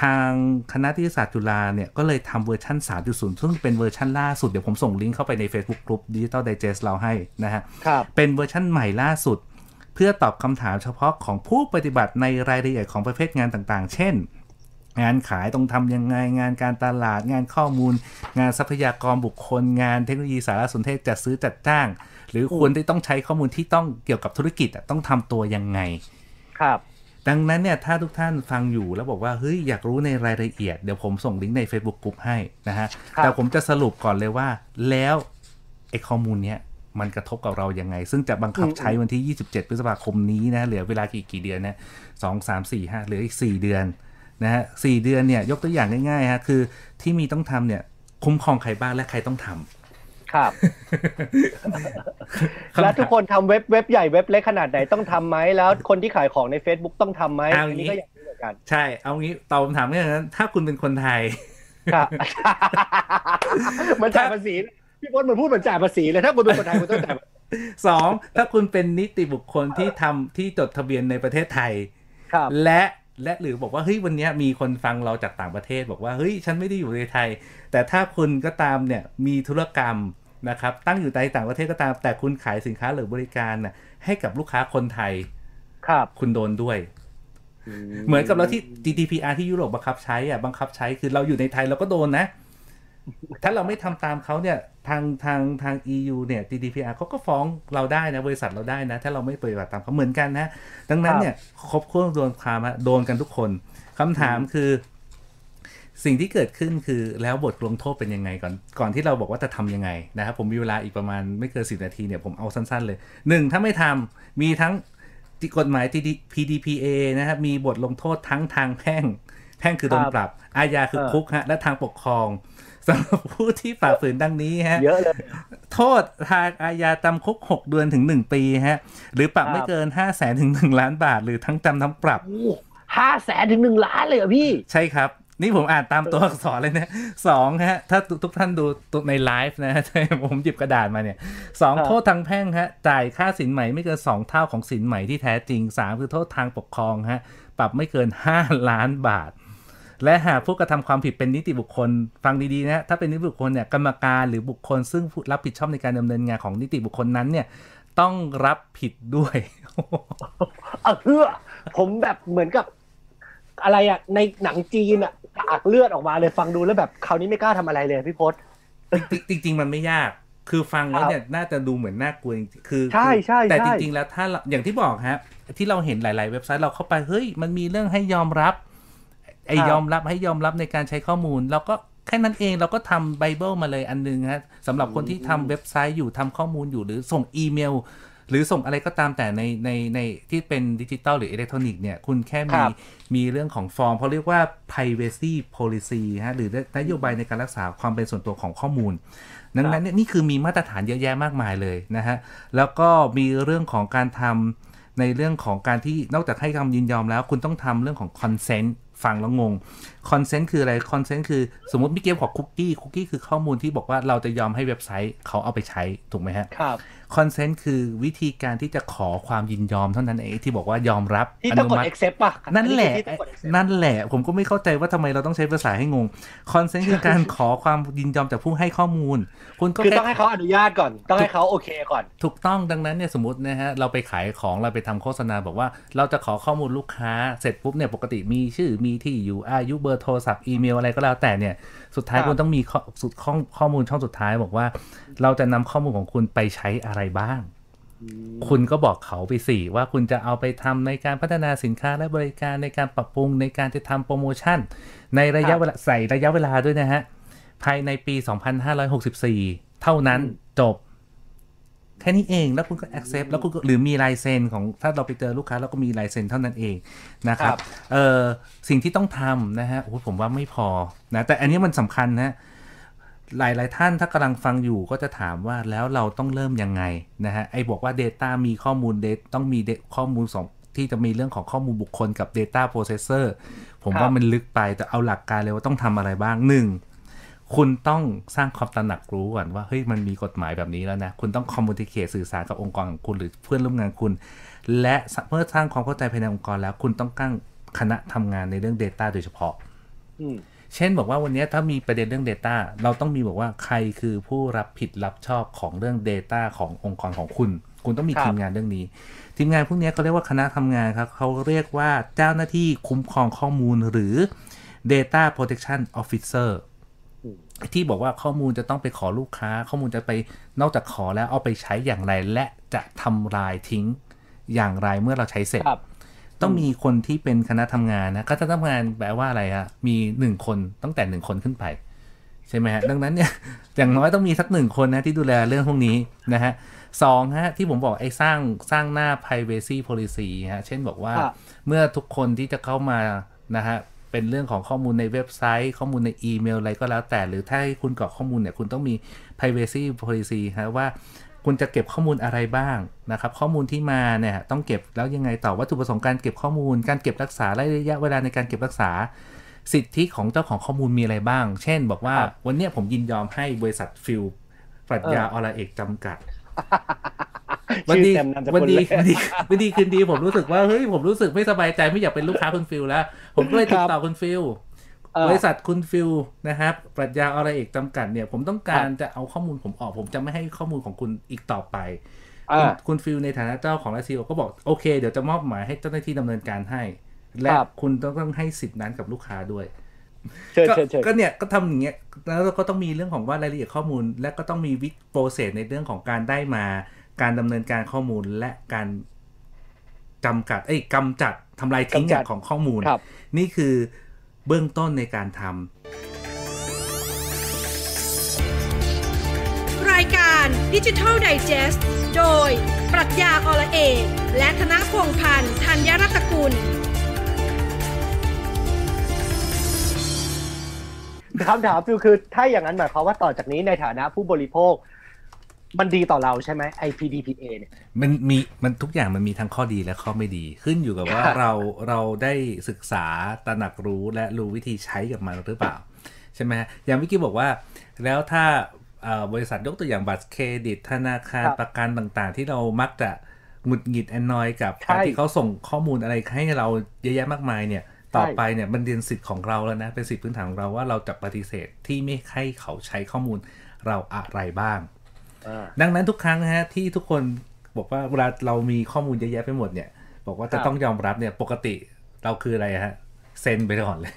ทางคณะนิติศาสตร์จุฬาเนี่ย ก็เลยทำเวอร์ชัน3.0 ซึ่งเป็นเวอร์ชันล่าสุด เดี๋ยวผมส่งลิงก์เข้าไปใน Facebook Group Digital Digest เราให้นะฮะครับเป็นเวอร์ชั่นใหม่ล่าสุด เพื่อตอบคำถามเฉพาะของผู้ปฏิบัติในรายละเอียดของประเภทงานต่างๆ เช่น งานขายต้องทำยังไงงานการตลาดงานข้อมูล งานทรัพยากรบุคคล งานเทคโนโลยีสารสนเทศจัดซื้อจัดจ้าง หรือควรที่ต้องใช้ข้อมูลที่ต้องเกี่ยวกับธุรกิจอะต้องทำตัวยังไง ครับ ดังนั้นเนี่ยถ้าทุกท่านฟังอยู่แล้วบอกว่าเฮ้ยอยากรู้ในรายละเอียดเดี๋ยวผมส่งลิงก์ใน Facebook กลุ่มให้นะฮะครับแต่ผมจะสรุปก่อนเลยว่า แล้วไอ้ข้อมูลเนี้ยมันกระทบกับเรายังไง ซึ่งจะบังคับใช้วันที่ 27 พฤษภาคมนี้นะเหลือเวลากี่กี่เดือนนะสองสามสี่ห้าเหลืออีก4เดือน นะฮะสี่เดือนเนี่ยยกตัวอย่างง่ายๆฮะคือที่มีต้องทำเนี่ยคุ้มครองใครบ้างและใครต้องทำครับคำถามแล้วทุกคนทำเว็บเว็บใหญ่เว็บเล็กขนาดไหนต้องทำไหมแล้วคนที่ขายของใน Facebook ต้องทำไหมเอาอันงี้นี้ก็อยากรู้เหมือนกันใช่ เอางี้ตอบคำถามเนี่ยนะถ้าคุณเป็นคนไทยครับเหมือนจ่ายภาษีพี่พจน์เหมือนพูดเหมือนจ่ายภาษีเลยถ้าคุณเป็นคนไทยคุณต้องจ่ายภาษีสองถ้าคุณเป็นนิติบุคคลที่ทำที่จดทะเบียนในประเทศไทยครับและ และหรือบอกว่าเฮ้ยวันเนี้ยมีคนฟังเราจากต่างประเทศ บอกว่าเฮ้ยฉันไม่ได้อยู่ในไทย แต่ถ้าคุณก็ตามเนี่ยมีธุรกรรมนะครับตั้งอยู่ในต่างประเทศก็ตาม แต่คุณขายสินค้าหรือบริการน่ะให้กับลูกค้าคนไทยครับคุณโดนด้วย เหมือนกับเราที่ GDPR ที่ยุโรปบังคับใช้อะบังคับใช้คือเราอยู่ในไทยเราก็โดนนะ ถ้าเราไม่ทำตามเขาเนี่ย ทางทางทาง EU เนี่ย GDPR เขาก็ฟ้องเราได้นะ บริษัทเราได้นะ ถ้าเราไม่ปฏิบัติตามเขาเหมือนกันนะ ดังนั้นเนี่ย ครบเครื่องโดนความอะโดนกันทุกคนคำถามคือ สิ่งที่เกิดขึ้นคือแล้วบทลงโทษเป็นยังไงก่อนก่อนที่เราบอกว่าจะทำยังไงนะครับผมมีเวลาอีกประมาณไม่เกินสินาทีเนี่ยผมเอาสั้นๆเลยหนึ่งถ้าไม่ทำมีทั้งกฎหมาย PDPA นะครับมีบทลงโทษทั้งทางแพ่งแพ่งคือโดนครับปรับ อาญาคือเออคุกฮะและทางปกครอง สำหรับผู้ที่ฝ่าฝืนดังนี้ฮะเยอะเลยโทษทางอาญาจำคุก 6 เดือนถึง 1 ปีฮะ หรือปรับครับไม่เกิน 5 0 0แสนถึง 1 ล้านบาท หรือทั้งจำทั้งปรับห้าแสนถึงหนึ่งล้านเลยเหรอพี่ ใช่ครับ นี่ผมอ่านตามตัวอักษรเลยนะสองฮะ ถ้าทุกท่านดูในไลฟ์นะฮะผมหยิบกระดาษมาเนี่ยสองครับโทษทางแพ่งฮะ จ่ายค่าสินใหม่ไม่เกิน2เท่าของสินใหม่ที่แท้จริง3คือโทษทางปกครองฮะ ปรับไม่เกิน5ล้านบาท และหากผู้กระทำความผิดเป็นนิติบุคคล ฟังดีๆนะถ้าเป็นนิติบุคคลเนี่ยกรรมการหรือบุคคล ซึ่งผู้รับผิดชอบในการดำเนินงานของนิติบุคคลนั้นเนี่ยต้องรับผิดด้วยเออเพื่อผมแบบเหมือนกับ อะไรอะในหนังจีนอะกากเลือดออกมาเลยฟังดูแล้วแบบคราวนี้ไม่กล้าทำอะไรเลยพี่พศจริงๆจริง ๆ มันไม่ยาก คือฟังแล้วเนี่ยน่าจะดูเหมือนน่ากลัวจริงๆคือใช่ใช่แต่ใช่จริง ๆ แล้วถ้าเราอย่างที่บอกฮะที่เราเห็นหลาย ๆ เว็บไซต์เราเข้าไปเฮ้ยมันมีเรื่องให้ยอมรับ ไอ้ครับยอมรับให้ยอมรับในการใช้ข้อมูลเราก็แค่นั้นเองเราก็ทำไบเบิลมาเลยอันหนึงฮะสำหรับคนที่ทำเว็บไซต์อยู่ทำข้อมูลอยู่หรือส่งอีเมล หรือส่งอะไรก็ตามแต่ในในในที่เป็นดิจิตอลหรืออิเล็กทรอนิกส์เนี่ย คุณแค่คมีรับมีเรื่องของฟอร์มเขาเรียกว่า privacy policy ฮะหรือนโยบายในการรักษาความเป็นส่วนตัวของข้อมูล ดังนั้นเนี่ยนี่คือมีมาตรฐานเยอะแยะมากมายเลยนะฮะแล้วก็มีเรื่องของการทำในเรื่องของการที่นอกจากให้คำยินยอมแล้ว คุณต้องทำเรื่องของ consent ฟังแล้วงง consent คืออะไร consent คือสมมติมิเกลขอคุกกี้คุกกี้คือข้อมูลที่บอกว่าเราจะยอมให้เว็บไซต์เขาเอาไปใช้ถูกไหมฮะครับ consent คือวิธีการที่จะขอความยินยอมเท่านั้นเองที่บอกว่ายอมรับที่ต้องกดมัติ accept ป่ะนั่นแหละอัคือที่ต้องกด accept นั่นแหละ ผมก็ไม่เข้าใจว่าทำไมเราต้องใช้ภาษาให้งง consent คือการขอความยินยอมจากผู้ให้ข้อมูลคุณก็คือแค่ต้องให้เขาอนุญาตก่อน ต้องให้เขาโอเคก่อน ถูกต้องดังนั้นเนี่ยสมมตินะฮะเราไปขายของเราไปทำโฆษณาบอกว่า เราจะขอข้อมูลลูกค้าเสร็จปุ๊บเนี่ยปกติมีชื่อมีที่อยู่อายุเบอร์โทรศัพท์อีเมลอะไรก็แล้วแต่เนี่ย สุดท้ายครับคุณต้องมีข้อสุดข้อข้อมูลช่องสุดท้ายบอกว่า เราจะนำข้อมูลของคุณไปใช้อะไรบ้าง คุณก็บอกเขาไปสิว่าคุณจะเอาไปทำในการพัฒนาสินค้าและบริการในการปรับปรุงในการจะทำโปรโมชั่น ในระยะเวลาใส่ระยะเวลาด้วยนะฮะภายในปี 2564 เท่านั้นจบ แค่นี้เองแล้วคุณก็ accept แล้วคุณก็หรือมีลายเซ็นของถ้าเราไปเจอลูกค้าแล้วก็มีลายเซ็นเท่านั้นเองนะครับครับเออสิ่งที่ต้องทำนะฮะโอ้โหผมว่าไม่พอนะแต่อันนี้มันสำคัญนะหลายๆท่านถ้ากำลังฟังอยู่ก็จะถามว่าแล้วเราต้องเริ่มยังไงนะฮะไอ้บอกว่า Data มีข้อมูล Data ต้องมี da- ข้อมูลสองที่จะมีเรื่องของข้อมูลบุคคลกับ Data Processor ผมครับว่ามันลึกไปแต่เอาหลักการเลยว่าต้องทำอะไรบ้างหนึ่ง คุณต้องสร้างความตระหนักรู้ก่อนว่าเฮ้ยมันมีกฎหมายแบบนี้แล้วนะ คุณต้องคอมมูนิเคชสื่อสารกับองค์กรของคุณหรือเพื่อนร่วมงานคุณ และเมื่อสร้างความเข้าใจภายในองค์กรแล้ว คุณต้องตั้งคณะทำงานในเรื่อง Data โดยเฉพาะอืมเช่นบอกว่าวันนี้ถ้ามีประเด็นเรื่อง Data เราต้องมีบอกว่าใครคือผู้รับผิดรับชอบของเรื่อง Data ขององค์กรของคุณ คุณต้องมีครับทีมงานเรื่องนี้ ทีมงานพวกนี้เขาเรียกว่าคณะทำงานครับเขาเรียกว่าเจ้าหน้าที่คุ้มครองข้อมูลหรือ Data Protection Officer อืม ที่บอกว่าข้อมูลจะต้องไปขอลูกค้า ข้อมูลจะไปนอกจากขอแล้วเอาไปใช้อย่างไร และจะทำลายทิ้งอย่างไรเมื่อเราใช้เสร็จครับต้องมีคนที่เป็นคณะทำงานนะคณะทำงานแปลว่าอะไรฮะมีหนึ่งคนตั้งแต่หนึ่งคนขึ้นไป ใช่ไหมฮะดังนั้นเนี่ยอย่างน้อยต้องมีสักหนึ่งคนนะที่ดูแลเรื่องพวกนี้นะฮะสองฮะที่ผมบอกไอ้สร้างสร้างหน้า privacy policy ฮะเช่นบอกว่าครับเมื่อทุกคนที่จะเข้ามานะฮะ เป็นเรื่องของข้อมูลในเว็บไซต์ ข้อมูลในอีเมลอะไรก็แล้วแต่ หรือถ้าให้คุณกรอกข้อมูลเนี่ยคุณต้องมี privacy policy ฮะว่าคุณจะเก็บข้อมูลอะไรบ้างนะครับ ข้อมูลที่มาเนี่ยต้องเก็บแล้วยังไงต่อวัตถุประสงค์การเก็บข้อมูล การเก็บรักษาและระยะเวลาในการเก็บรักษา สิทธิของเจ้าของข้อมูลมีอะไรบ้าง เช่น บอกว่าครับวันเนี้ยผมยินยอมให้บริษัทฟิลปรัชญาเอออรเอกจำกัด ชื่อดีเต็มนามสวักุลดีเลยวันดีวันดีคืนดีผมรู้สึกว่าเฮ้ยผมรู้สึกไม่สบายใจไม่อยากเป็นลูกค้าคุณฟิลแล้ว ผมก็เลยติดต่อคุณฟิลเออบริษัทคุณฟิลนะครับปรัชญาอรเอกจำกัดเนี่ย ผมต้องการจะเอาข้อมูลผมออกผมจะไม่ให้ข้อมูลของคุณอีกต่อไปอ่าคุณคุณฟิลในฐานะเจ้าของรัสเซียก็บอกโอเค เดี๋ยวจะมอบหมายให้เจ้าหน้าที่ดำเนินการให้ และครับคุณต้องต้องให้สิทธินั้นกับลูกค้าด้วยเชิญก็เชิญเชิญก็เนี่ยก็ทำอย่างเงี้ยแล้วเราก็ต้องมีเรื่องของว่ารายละเอียดข้อมูล และก็ต้องมีวิธีโปรเซสในเรื่องของการได้มา การดำเนินการข้อมูลและการจำกัดเอ้ยกำจัดทำลายทิ้งกำจัดของข้อมูลครับนี่คือเบื้องต้นในการทำรายการดิจิทัลไดจ e s t โดย ปรัชญาอละเอกและธนพงษ์พันธ์ธัญรัตนกุลคำถามคือคือถ้าอย่างนั้นหมายความว่าต่อจากนี้ในฐานะผู้บริโภค มันดีต่อเราใช่ไหม IPDPA เนี่ยมันมีมันทุกอย่างมันมีทั้งข้อดีและข้อไม่ดี ขึ้นอยู่กับว่าครับเราเราได้ศึกษาตระหนักรู้และรู้วิธีใช้กับมันหรือเปล่า ใช่ไหมฮะอย่างเมื่อกี้บอกว่า แล้วถ้าเอ่อบริษัทยกตัวอย่างบัตรเครดิต ธนาคารครับประกันต่างๆ ที่เรามักจะหงุดหงิดแอนนอยกับใช่การที่เขาส่งข้อมูลอะไรให้เราเยอะแยะมากมายเนี่ยต่อไปเนี่ยมันเรียนสิทธิ์ของเราแล้วนะ เป็นสิทธิพื้นฐานของเราว่าเราจะปฏิเสธที่ไม่ให้เขาใช้ข้อมูลเราอะไรบ้างอ่า ดังนั้นทุกครั้งนะฮะที่ทุกคนบอกว่าเวลาเรามีข้อมูลเยอะแยะไปหมดเนี่ย บอกว่าจะครับต้องยอมรับเนี่ยปกติเราคืออะไรฮะเซ็นไปก่อนเลย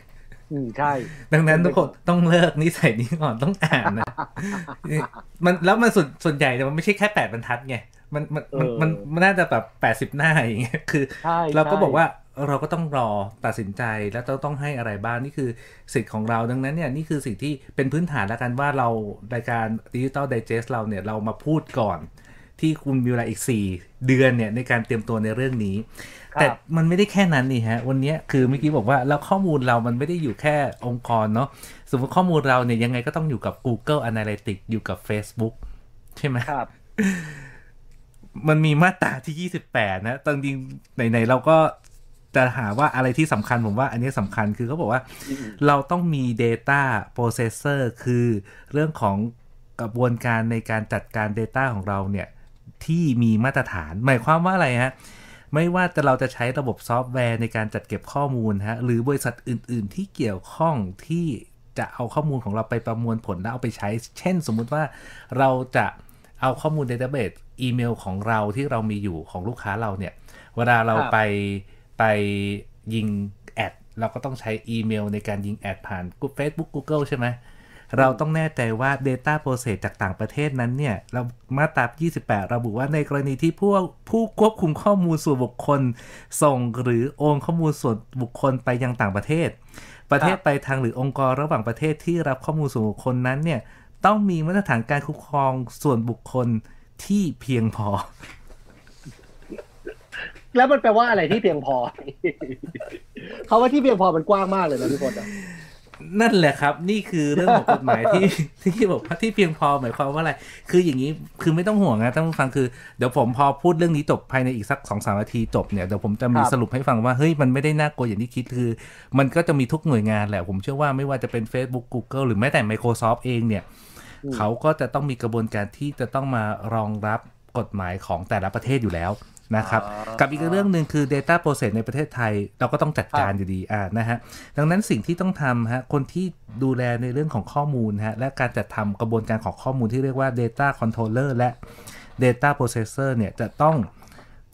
อืมใช่ ดังนั้นทุกคนต้องเลิกนิสัยนี้ก่อนต้องอ่านนะมันแล้วมันส่วนส่วนใหญ่เนี่ยมันไม่ใช่แค่แปดบรรทัดไงมันมันมันเออมันมันน่าจะแบบแปดสิบหน้าอย่างเงี้ยคือใช่เราก็ใช่บอกว่า เราก็ต้องรอตัดสินใจแล้วต้องต้องให้อะไรบ้างนี่คือสิทธิ์ของเราดังนั้นเนี่ยนี่คือสิ่งที่เป็นพื้นฐานแล้วกันว่าเรารายการดิจิตอลไดจ e s t เราเนี่ยเรามาพูดก่อน ที่คุณมีเวลาอีก 4 เดือนเนี่ยในการเตรียมตัวในเรื่องนี้ครับแต่มันไม่ได้แค่นั้นนี่ฮะ วันเนี้ยคือเมื่อกี้บอกว่าแล้วข้อมูลเรามันไม่ได้อยู่แค่องค์กรเนาะสมมติข้อมูลเราเนี่ยยังไงก็ต้องอยู่กับ Google Analytics อยู่กับ Facebook ใช่ไหมครับมันมีมาตราที่ 28 นะตอนจริงไหนๆเราก็ จะหาว่าอะไรที่สำคัญผมว่าอันนี้สำคัญคือเขาบอกว่าอืมเราต้องมี Data Processor คือเรื่องของกระบวนการในการจัดการ Data ของเราเนี่ยที่มีมาตรฐาน หมายความว่าอะไรฮะ ไม่ว่าจะเราจะใช้ระบบซอฟต์แวร์ในการจัดเก็บข้อมูลฮะหรือบริษัทอื่น ๆ ที่เกี่ยวข้องที่จะเอาข้อมูลของเราไปประมวลผลแล้วเอาไปใช้ เช่น สมมุติว่าเราจะเอาข้อมูล Database อีเมลของเราที่เรามีอยู่ของลูกค้าเราเนี่ย เวลาเราครับไป ไปยิงแอดเราก็ต้องใช้อีเมลในการยิงแอดผ่าน Facebook Google ใช่ไหม เราต้องแน่ใจว่า Data Process จากต่างประเทศนั้นเนี่ย เรามาตรา28 ระบุว่าในกรณีที่ผู้ผู้ควบคุมข้อมูลส่วนบุคคล ส่งหรือโอนข้อมูลส่วนบุคคลไปยังต่างประเทศ ประเทศไปลายทางหรือองค์กรระหว่างประเทศที่รับข้อมูลส่วนบุคคลนั้นเนี่ยต้องมีมาตรฐานการคุ้มครองส่วนบุคคลที่เพียงพอ แล้วมันแปลว่าอะไรที่เพียงพอเขาว่าที่เพียงพอมันกว้างมากเลยนะพี่พลอะนั่นแหละครับ นี่คือเรื่องของกฎหมายที่ที่บอกว่าที่เพียงพอหมายความว่าอะไร คืออย่างนี้คือไม่ต้องห่วงนะท่านผู้ฟังคือเดี๋ยวผมพอพูดเรื่องนี้จบภายในอีกสักสองสามนาทีจบเนี่ยเดี๋ยวผมจะมีสรุปให้ฟังว่าเฮ้ยมันไม่ได้น่ากลัวอย่างที่คิดคือ มันก็จะมีทุกหน่วยงานแหละ ผมเชื่อว่าไม่ว่าจะเป็น Facebook Google หรือแม้แต่ Microsoft เองเนี่ย เขาก็จะต้องมีกระบวนการที่จะต้องมารองรับกฎหมายของแต่ละประเทศอยู่แล้ว นะครับอ๋อกับอีกเรื่องหนึ่งคือ Data Process ในประเทศไทย เราก็ต้องจัดการอยู่ดีอ่านะฮะดังนั้นสิ่งที่ต้องทำฮะคนที่ดูแลในเรื่องของข้อมูลฮะและการจัดทำกระบวนการของข้อมูลที่เรียกว่า Data Controller และ Data Processor เนี่ยจะต้อง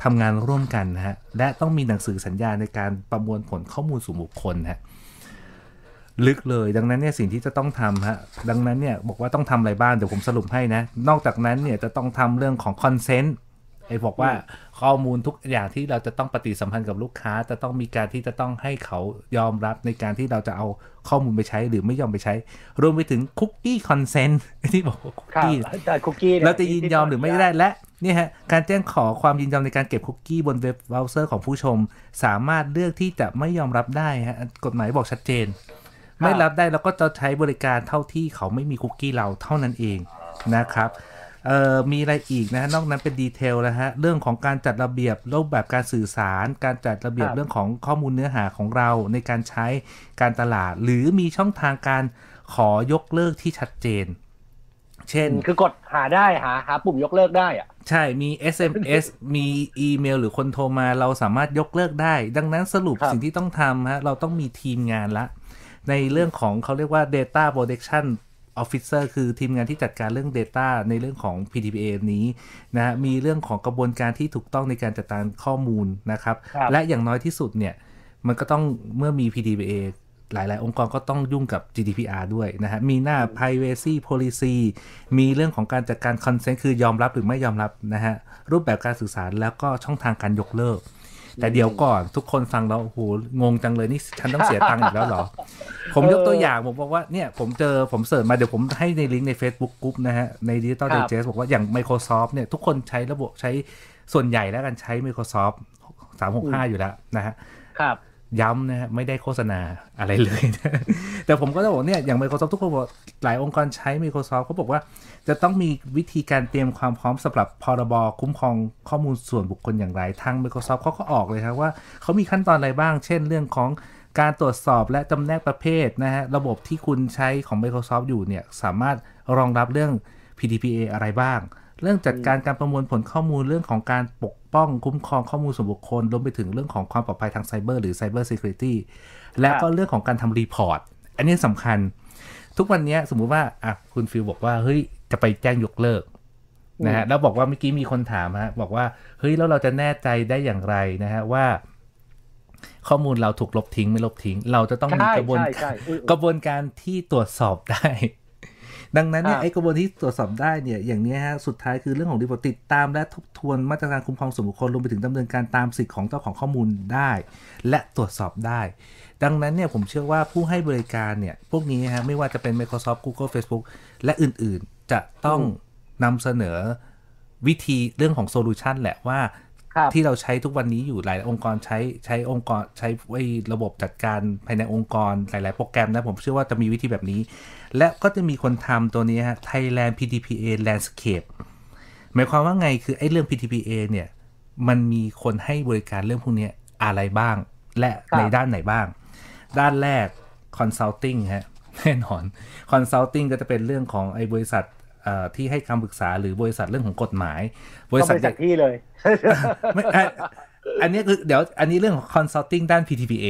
ทำงานร่วมกันนะฮะและต้องมีหนังสือสัญญาในการประมวลผลข้อมูลส่วนบุคคลฮะลึกเลยดังนั้นเนี่ยสิ่งที่จะต้องทำฮะดังนั้นเนี่ยบอกว่าต้องทำอะไรบ้างเดี๋ยวผมสรุปให้นะ นอกจากนั้นเนี่ยจะต้องทำเรื่องของ consent ไอ้บอกว่าข้อมูลทุกอย่างที่เราจะต้องปฏิสัมพันธ์กับลูกค้า จะต้องมีการที่จะต้องให้เขายอมรับในการที่เราจะเอาข้อมูลไปใช้หรือไม่ยอมไปใช้ รวมไปถึง cookie consent ที่บอกว่าคุกครับกี้แต่คุกกี้นี่ยเราจะยินยอมหรือไม่ได้และเนี่ยฮะการแจ้งขอความยินยอมในการเก็บคุกกี้บนเว็บเบราว์เซอร์ของผู้ชม สามารถเลือกที่จะไม่ยอมรับได้ฮะกฎหมายบอกชัดเจน ไม่รับได้แล้วก็จะใช้บริการเท่าที่เขาไม่มีคุกกี้เราเท่านั้นเองนะครับ เอ่อมีอะไรอีกนะฮะนอกนั้นเป็นดีเทลนะฮะเรื่องของการจัดระเบียบรูปแบบการสื่อสาร การจัดระเบียบครับเรื่องของข้อมูลเนื้อหาของเราในการใช้การตลาด หรือมีช่องทางการขอยกเลิกที่ชัดเจน เช่น คือกดหาได้หาหาปุ่มยกเลิกได้อะใช่มี SMS มีอีเมลหรือคนโทรมาเราสามารถยกเลิกได้ ดังนั้นสรุปครับสิ่งที่ต้องทำฮะเราต้องมีทีมงานละ ในเรื่องของเขาเรียกว่า Data Protection Officer คือทีมงานที่จัดการเรื่อง Data ในเรื่องของ PDPA นี้นะฮะมีเรื่องของกระบวนการที่ถูกต้องในการจัดการข้อมูลนะครับครับและอย่างน้อยที่สุดเนี่ยมันก็ต้องเมื่อมี PDPA หลาย ๆ องค์กรก็ต้องยุ่งกับ GDPR ด้วยนะฮะ มีหน้า privacy policy มีเรื่องของการจัดการ consent คือยอมรับหรือไม่ยอมรับนะฮะ รูปแบบการสื่อสารแล้วก็ช่องทางการยกเลิก แต่เดี๋ยวก่อนทุกคนฟังแล้วโอ้โหงงจังเลยนี่ฉันต้องเสียตังค์อีกแล้วเหรอ ผมยกตัวอย่างผมบอกว่าเนี่ยผมเจอผมเสิร์ชมาเดี๋ยวผมให้ในลิงก์ใน Facebook ก r ุ u p นะฮะ ใน Digital ครับ Digest บอกว่าอย่าง Microsoft เนี่ยทุกคนใช้ระบบใช้ส่วนใหญ่แล้วกันใช้ Microsoft 365 อยู่แล้วนะฮะครับ ย้ำนะฮะไม่ได้โฆษณาอะไรเลยนะแต่ผมก็จะบอกเนี่ย อย่าง Microsoft ทุกคนบอกหลายองค์กรใช้ Microsoft เขาบอกว่า จะต้องมีวิธีการเตรียมความพร้อมสำหรับพรบคุ้มครองข้อมูลส่วนบุคคลอย่างไรทาง Microsoft เขาก็ออกเลยครับว่าเขามีขั้นตอนอะไรบ้าง เช่นเรื่องของการตรวจสอบและจำแนกประเภทนะฮะระบบที่คุณใช้ของ Microsoft อยู่เนี่ยสามารถรองรับเรื่อง PDPA อะไรบ้าง เรื่องจัดการการประมวลผลข้อมูลเรื่องของการปก ป้องคุ้มครองข้อมูลส่วนบุคคลรวมไปถึงเรื่องของความปลอดภัยทางไซเบอร์หรือ Cyber Security และก็เรื่องของการทำ report อันนี้สำคัญ ทุกวันนี้สมมุติว่าอะคุณฟิลบอกว่าเฮ้ยจะไปแจ้งยกเลิกนะฮะแล้วบอกว่าเมื่อกี้มีคนถามฮะบอกว่าเฮ้ยแล้วเราจะแน่ใจได้อย่างไรนะฮะว่า ข้อมูลเราถูกลบทิ้งไม่ลบทิ้ง เราจะต้องมีใช่กระบวนใช่ใช่อืมกระบวนการที่ตรวจสอบได้ ดังนั้นเนี่ยครับไอ้กระบวนการที่ตรวจสอบได้เนี่ยอย่างเนี้ยฮะสุดท้ายคือเรื่องของ report ติดตามและทบทวนมาตรการคุ้มครองส่วนบุคคลรวมไปถึงดำเนินการตามสิทธิ์ของเจ้าของข้อมูลได้ และตรวจสอบได้ ดังนั้นเนี่ยผมเชื่อว่าผู้ให้บริการเนี่ยพวกนี้ฮะไม่ว่าจะเป็น Microsoft Google Facebook และอื่นๆ จะต้องนำเสนอวิธีเรื่องของ solution แหละว่าครับ ที่เราใช้ทุกวันนี้อยู่หลายองค์กรใช้ใช้องค์กรใช้ไอ้ระบบจัดการภายในองค์กรหลาย ๆ โปรแกรมนะ ผมเชื่อว่าจะมีวิธีแบบนี้ และก็จะมีคนทำตัวนี้ฮะ Thailand PDPA Landscape หมายความว่าไงคือไอ้เรื่อง PDPA เนี่ย มันมีคนให้บริการเรื่องพวกเนี้ยอะไรบ้าง และครับในด้านไหนบ้าง ด้านแรก Consulting ฮะแน่นอน Consulting ก็จะเป็นเรื่องของไอ้บริษัทเอ่อ ที่ให้คำปรึกษาหรือบริษัทเรื่องของกฎหมาย บริก็ษัทไปจากที่เลยไม่อะอันนี้คือเดี๋ยวอันนี้เรื่องของ consulting ด้าน PTPA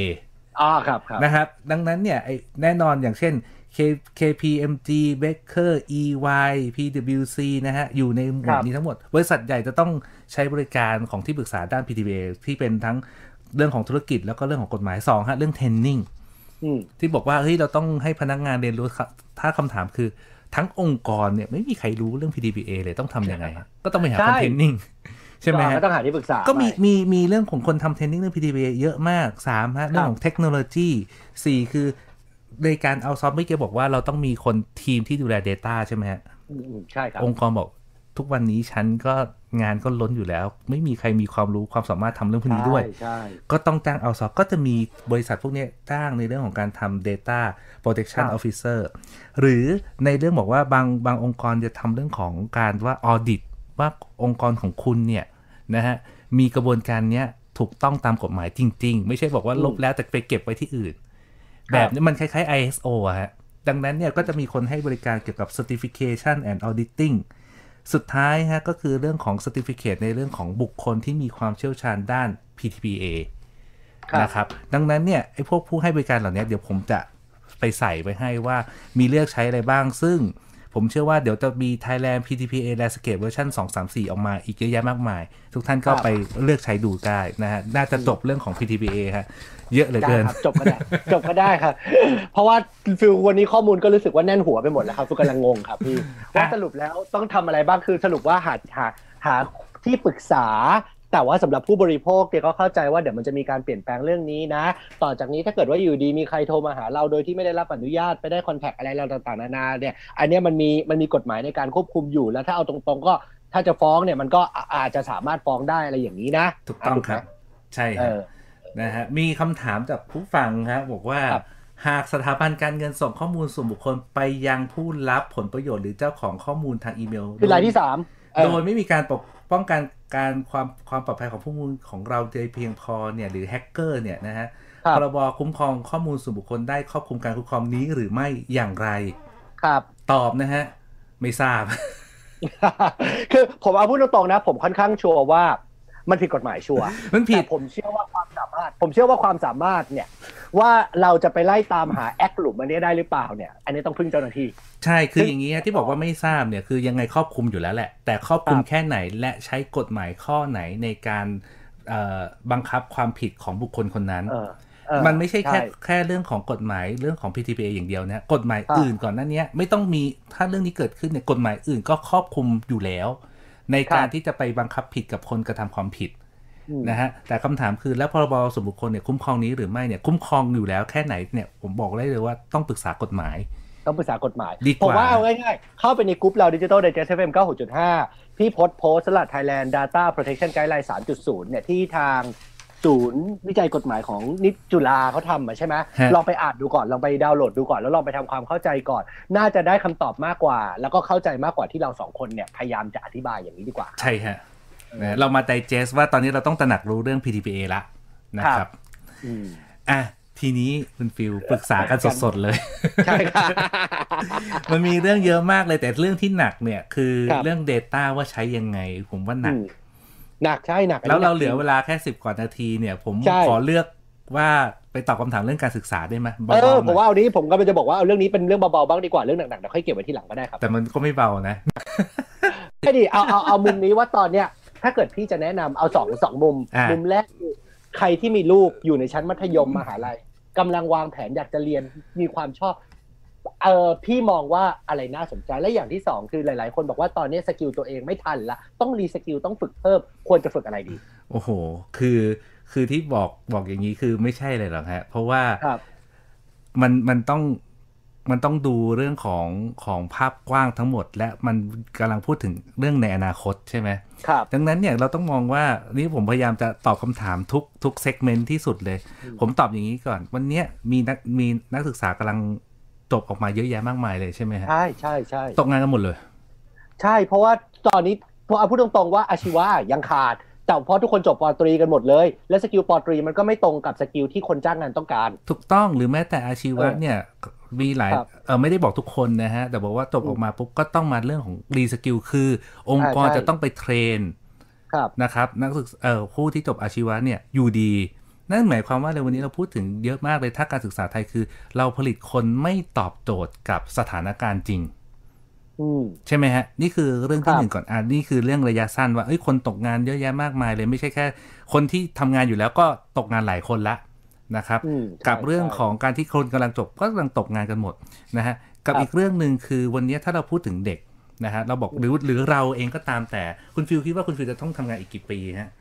อ๋อครับครับนะครับ ดังนั้นเนี่ยไอ้แน่นอนอย่างเช่น K KPMG Baker EY PwC นะฮะ อยู่ในหมวครัดบนี้ทั้งหมด บริษัทใหญ่จะต้องใช้บริการของที่ปรึกษาด้าน PTPA ที่เป็นทั้งเรื่องของธุรกิจแล้วก็เรื่องของกฎหมายสองฮะ เรื่อง training อืมที่บอกว่า เฮ้ย เราต้องให้พนักงานเรียนรู้ครับถ้าคำถามคือ ทั้งองค์กรเนี่ยไม่มีใครรู้เรื่อง PDPA เลยต้องทำยังไง ก็ต้องไปหาใช่คนเทรนนิ่งใช่ไหมฮะก็ต้องหาที่ปรึกษา ก็มีไปมีมีเรื่องของคนทำเทรนนิ่งเรื่อง PDPA เยอะมากสามฮะเรื่องของเทคโนโลยีสี่คือในการเอาซอฟต์ไม่เกี่บอกว่าเราต้องมีคนทีมที่ดูแล Data ใช่ไหมฮะอืมอืมใช่ครับ องค์กรบอก ทุกวันนี้ฉันก็งานก็ล้นอยู่แล้ว ไม่มีใครมีความรู้ความสามารถทำเรื่องพวกนี้ด้วยใช่ใช่ก็ต้องจ้างเอาซอฟก็จะมีบริษัทพวกเนี้ยจ้างในเรื่องของการทำ Data Protection ครับ Officer หรือในเรื่องบอกว่าบางบางองค์กรจะทำเรื่องของการว่า Audit ว่าองค์กรของคุณเนี่ยนะฮะมีกระบวนการเนี้ยถูกต้องตามกฎหมายจริง ๆ ไม่ใช่บอกว่าลบแล้วแต่ไปเก็บไว้ที่อื่น แบบนี้มันคล้ายๆ ISO อะฮะดังนั้นเนี่ยก็จะมีคนให้บริการเกี่ยวกับ Certification and Auditing สุดท้ายฮะก็คือเรื่องของ Certificate ในเรื่องของบุคคลที่มีความเชี่ยวชาญด้าน PTPA ครับนะครับ ดังนั้นเนี่ยไอ้พวกผู้ให้บริการเหล่านี้เดี๋ยวผมจะไปใส่ไว้ให้ว่ามีเลือกใช้อะไรบ้าง ซึ่ง ผมเชื่อว่าเดี๋ยวจะมี Thailand PDPA Landscape เวอร์ชัน234 ออกมาอีกเยอะแยะมากมาย ทุกท่านก็ครับไปเลือกใช้ดูได้นะฮะ น่าจะจบเรื่องของ PDPA ฮะเยอะเหลือได้เกินครับจบก็ได้จบก็ได้ครับ เพราะว่าฟิลวันนี้ข้อมูลก็รู้สึกว่าแน่นหัวไปหมดแล้วครับฟิลกำลังงงครับพี่ว่าสรุปแล้วต้องทำอะไรบ้างคือสรุปว่าหาหาหาที่ปรึกษา แต่ว่าสำหรับผู้บริโภคเนี่ยก็เข้าใจว่าเดี๋ยวมันจะมีการเปลี่ยนแปลงเรื่องนี้นะ ต่อจากนี้ถ้าเกิดว่าอยู่ดีมีใครโทรมาหาเราโดยที่ไม่ได้รับอนุญาตไปได้คอนแทคอะไรเราต่างๆนานาเนี่ยอันเนี้ยมันมีมันมีกฎหมายในการควบคุมอยู่แล้วถ้าเอาตรงๆก็ถ้าจะฟ้องเนี่ยมันก็อาอาจจะสามารถฟ้องได้อะไรอย่างนี้นะ ถูกต้องครับ ใช่เอครับอนะฮะมีคำถามจากผู้ฟังครับบอกว่าครับหากสถาบันการเงินส่งข้อมูลส่วนบุคคลไปยังผู้รับผลประโยชน์หรือเจ้าของข้อมูลทางอีเมลคือรายที่สามเออโดยไม่มีการปก ป้องกันการความความปลอดภัยของข้อมูลของเราโดยเพียงพอเนี่ยหรือแฮกเกอร์เนี่ยนะฮะครับพรบคุ้มครองข้อมูลส่วนบุคคลได้ครอบคลุมการคุ้มครองนี้หรือไม่อย่างไร ครับ ตอบนะฮะ ไม่ทราบ คือผมเอาพูดตรงๆนะ ผมค่อนข้างชัวร์ว่า มันผิดกฎหมายชัวร์มันผิดแต่ผมเชื่อว่าความสามารถ ผมเชื่อว่าความสามารถเนี่ย ว่าเราจะไปไล่ตามหาแอคหลุมอันนี้ได้หรือเปล่าเนี่ย อันนี้ต้องพึ่งเจ้าหน้าที่ ใช่คืออย่างนี้ฮะที่บอกว่าไม่ทราบเนี่ยคือยังไงครอบคลุมอยู่แล้วแหละ แต่ครอบคลุมครับแค่ไหนและใช้กฎหมายข้อไหนในการเอ่อบังคับความผิดของบุคคลคนนั้นเออเออมันไม่ใช่แค่ใช่แค่เรื่องของกฎหมายเรื่องของ PTPA อย่างเดียวนะกฎหมายครับอื่นก่อนหน้านี้ไม่ต้องมีถ้าเรื่องนี้เกิดขึ้นเนี่ยกฎหมายอื่นก็ครอบคลุมอยู่แล้ว ในการที่จะไปบังคับผิดกับคนกระทำความผิดอืม นะฮะแต่คำถามคือแล้วพรบส่วนบุคคลเนี่ยคุ้มครองนี้หรือไม่เนี่ยคุ้มครองอยู่แล้วแค่ไหนเนี่ยผมบอกได้เลยว่าต้องปรึกษากฎหมาย ต้องปรึกษากฎหมายดีกว่าผมว่าเอาง่ายๆ เข้าไปในกลุ่มเรา Digital Digest FM 96.5พี่โพสต์โพสต์สลัด Thailand Data Protection Guideline 3.0เนี่ยที่ทางศูนย์วิจัยกฎหมายของนิจุฬาเขาทำมาใช่ไหมฮะลองไปอ่านดูก่อน ลองไปดาวน์โหลดดูก่อน แล้วลองไปทำความเข้าใจก่อน น่าจะได้คำตอบมากกว่า แล้วก็เข้าใจมากกว่าที่เราสองคนเนี่ยพยายามจะอธิบายอย่างนี้ดีกว่า ใช่ฮะ นะเรามาไดเจสว่าตอนนี้เราต้องตระหนักรู้เรื่อง PTPA ละนะคครัรับบอืมอะทีนี้คุณฟิลปรึกษากันสดๆเลย ใช่ครับมันมีเรื่องเยอะมากเลยแต่เรื่องที่หนักเนี่ย คือครับเรื่อง Data ว่าใช้ยังไง ผมว่าหนักอืมหนักใช่หนัก แล้วเรานนี้เหลือเวลาแค่สิบกว่านาทีเนี่ย ผมใช่ขอเลือกว่าไปตอบคำถามเรื่องการศึกษาได้ไหมเออเบาๆหผมน่อยว่าเอานี้ผมก็จะบอกว่าเอาเรื่องนี้เป็นเรื่องเบาๆบ้างดีกว่าเรื่องหนักๆเดี๋ยวค่อยเก็บไว้ที่หลังก็ได้ครับ แต่มันก็ไม่เบานะไม่ดีเอาเอาเอามุมนี้ว่าตอนเนี้ย ถ้าเกิดพี่จะแนะนำเอาสองสองมุมอ่ามุมุมแรกคือใครที่มีลูกอยู่ในชั้นมัธยมมหาลัยกำลังวางแผนอยากจะเรียนมีความชอบเออพี่มองว่าอะไรน่าสนใจและอย่างที่สองคือหลาย ๆ คนบอกว่าตอนนี้ skill ตัวเองไม่ทันละต้อง reskill ต้องฝึกเพิ่มควรจะฝึกอะไรดี โอ้โห คือคือที่บอกบอกอย่างนี้คือไม่ใช่เลยหรอกฮะ เพราะว่าครับมันมันต้อง มันต้องดูเรื่องของของภาพกว้างทั้งหมด และมันกำลังพูดถึงเรื่องในอนาคตใช่ไหมครับดังนั้นเนี่ยเราต้องมองว่านี่ผมพยายามจะตอบคำถามทุกทุก segment ที่สุดเลยอืมผมตอบอย่างนี้ก่อน วันเนี้ยมีนักมีนักศึกษากำลังจบออกมาเยอะแยะมากมายเลยใช่ไหมฮะใช่ใช่ใช่ตกงานกันหมดเลย ใช่เพราะว่าตอนนี้พอเอาพูดตรงๆว่าอาชีวะยังขาดแต่เพราะทุกคนจบป.ตรีกันหมดเลย และ skill ป.ตรีมันก็ไม่ตรงกับ skill ที่คนจ้างงานต้องการ ถูกต้องหรือแม้แต่อาชีวะเออเนี่ย มีหลายครับเออไม่ได้บอกทุกคนนะฮะ แต่บอกว่าจบออกมาปุ๊บก็ต้องมาเรื่องของ reskill คือ องค์กรใช่จะต้องไป train ครับนะครับ นักศึกษาเอ่อผู้ที่จบอาชีวะเนี่ยอยู่ดี นั่นหมายความว่าในวันนี้เราพูดถึงเยอะมากเลยถ้าการศึกษาไทยคือ เราผลิตคนไม่ตอบโจทย์กับสถานการณ์จริงอืมใช่ไหมฮะ นี่คือเรื่องที่ครับหนึ่งก่อนอ่านี่คือเรื่องระยะสั้นว่าเอ้ยคนตกงานเยอะแยะมากมายเลยไม่ใช่แค่ คนที่ทำงานอยู่แล้วก็ตกงานหลายคนละ นะครับอืมกับใช่เรื่องใช่ของการที่คนกำลังจบก็กำลังตกงานกันหมดนะฮะกับครับอีกเรื่องหนึ่งคือวันนี้ถ้าเราพูดถึงเด็กนะฮะเราบอกหรือหรือเราเองก็ตามแต่คุณฟิลคิดว่าคุณฟิลจะต้องทำงานอีกกี่ปีฮะ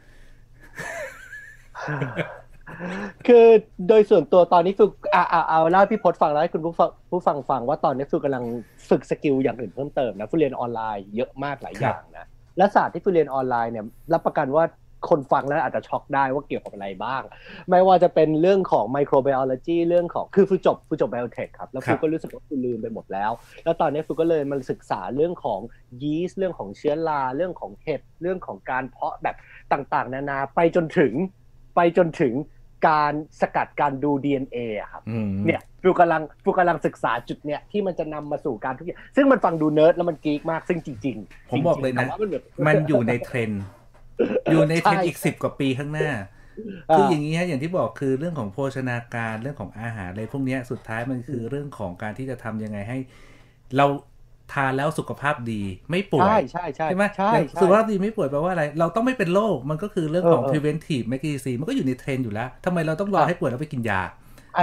คือโดยส่วนตัวตอนนี้ฟิลอ่าเอาเอาเล่าให้พี่พศฟังแล้วให้คุณผู้ฟังผู้ฟังฟังว่าตอนนี้ฟิลกำลังฝึก skill อย่างอื่นเพิ่มเติมนะฝึกเรียนออนไลน์เยอะมากหลายอย่างนะและศาสตร์ที่ฝึกเรียนออนไลน์เนี่ยรับประกันว่า คนฟังแล้วอาจจะช็อกได้ว่าเกี่ยวกับอะไรบ้าง ไม่ว่าจะเป็นเรื่องของ microbiology เรื่องของคือฟิลจบฟิลจบ biotech ครับ แล้วครัฟูบก็รู้สึกว่าฟิลลืมไปหมดแล้ว แล้วตอนนี้ฟิลก็เลยมาศึกษาเรื่องของยีสต์เรื่องของเชื้อราเรื่องของเห็ดเรื่องของการเพาะแบบต่างๆ นานาไปจนถึงไปจนถึงการสกัดการดู DNA อะครับอืมเนี่ยฟิลกำลังฟิลกำลังศึกษาจุดเนี้ยที่มันจะนำมาสู่การทุกอย่างซึ่งมันฟังดูเนิร์ดแล้วมัน geek มากซึ่งจริง ๆ ผมบอกเลยนะจริงๆแต่ว่ามันแบบมันอยู่ในเทรนด์ อยู่ในเทรนด์ใช่อีกสิบกว่าปีข้างหน้าอ่าคืออย่างนี้ฮะอย่างที่บอกคือเรื่องของโภชนาการเรื่องของอาหารอะไรพวกเนี้ยสุดท้ายมันคือเรื่องของการที่จะทำยังไงให้ เราทานแล้วสุขภาพดีไม่ป่วย ใช่ใช่ใช่ใช่ไหมใช่อย่างใช่สุขภาพดีไม่ป่วยแปลว่าอะไร เราต้องไม่เป็นโรคมันก็คือเรื่องของเออเออ preventive medicine มันก็อยู่ในเทรนด์อยู่แล้วทำไมเราต้องรอครับให้ป่วยแล้วไปกินยาอ่า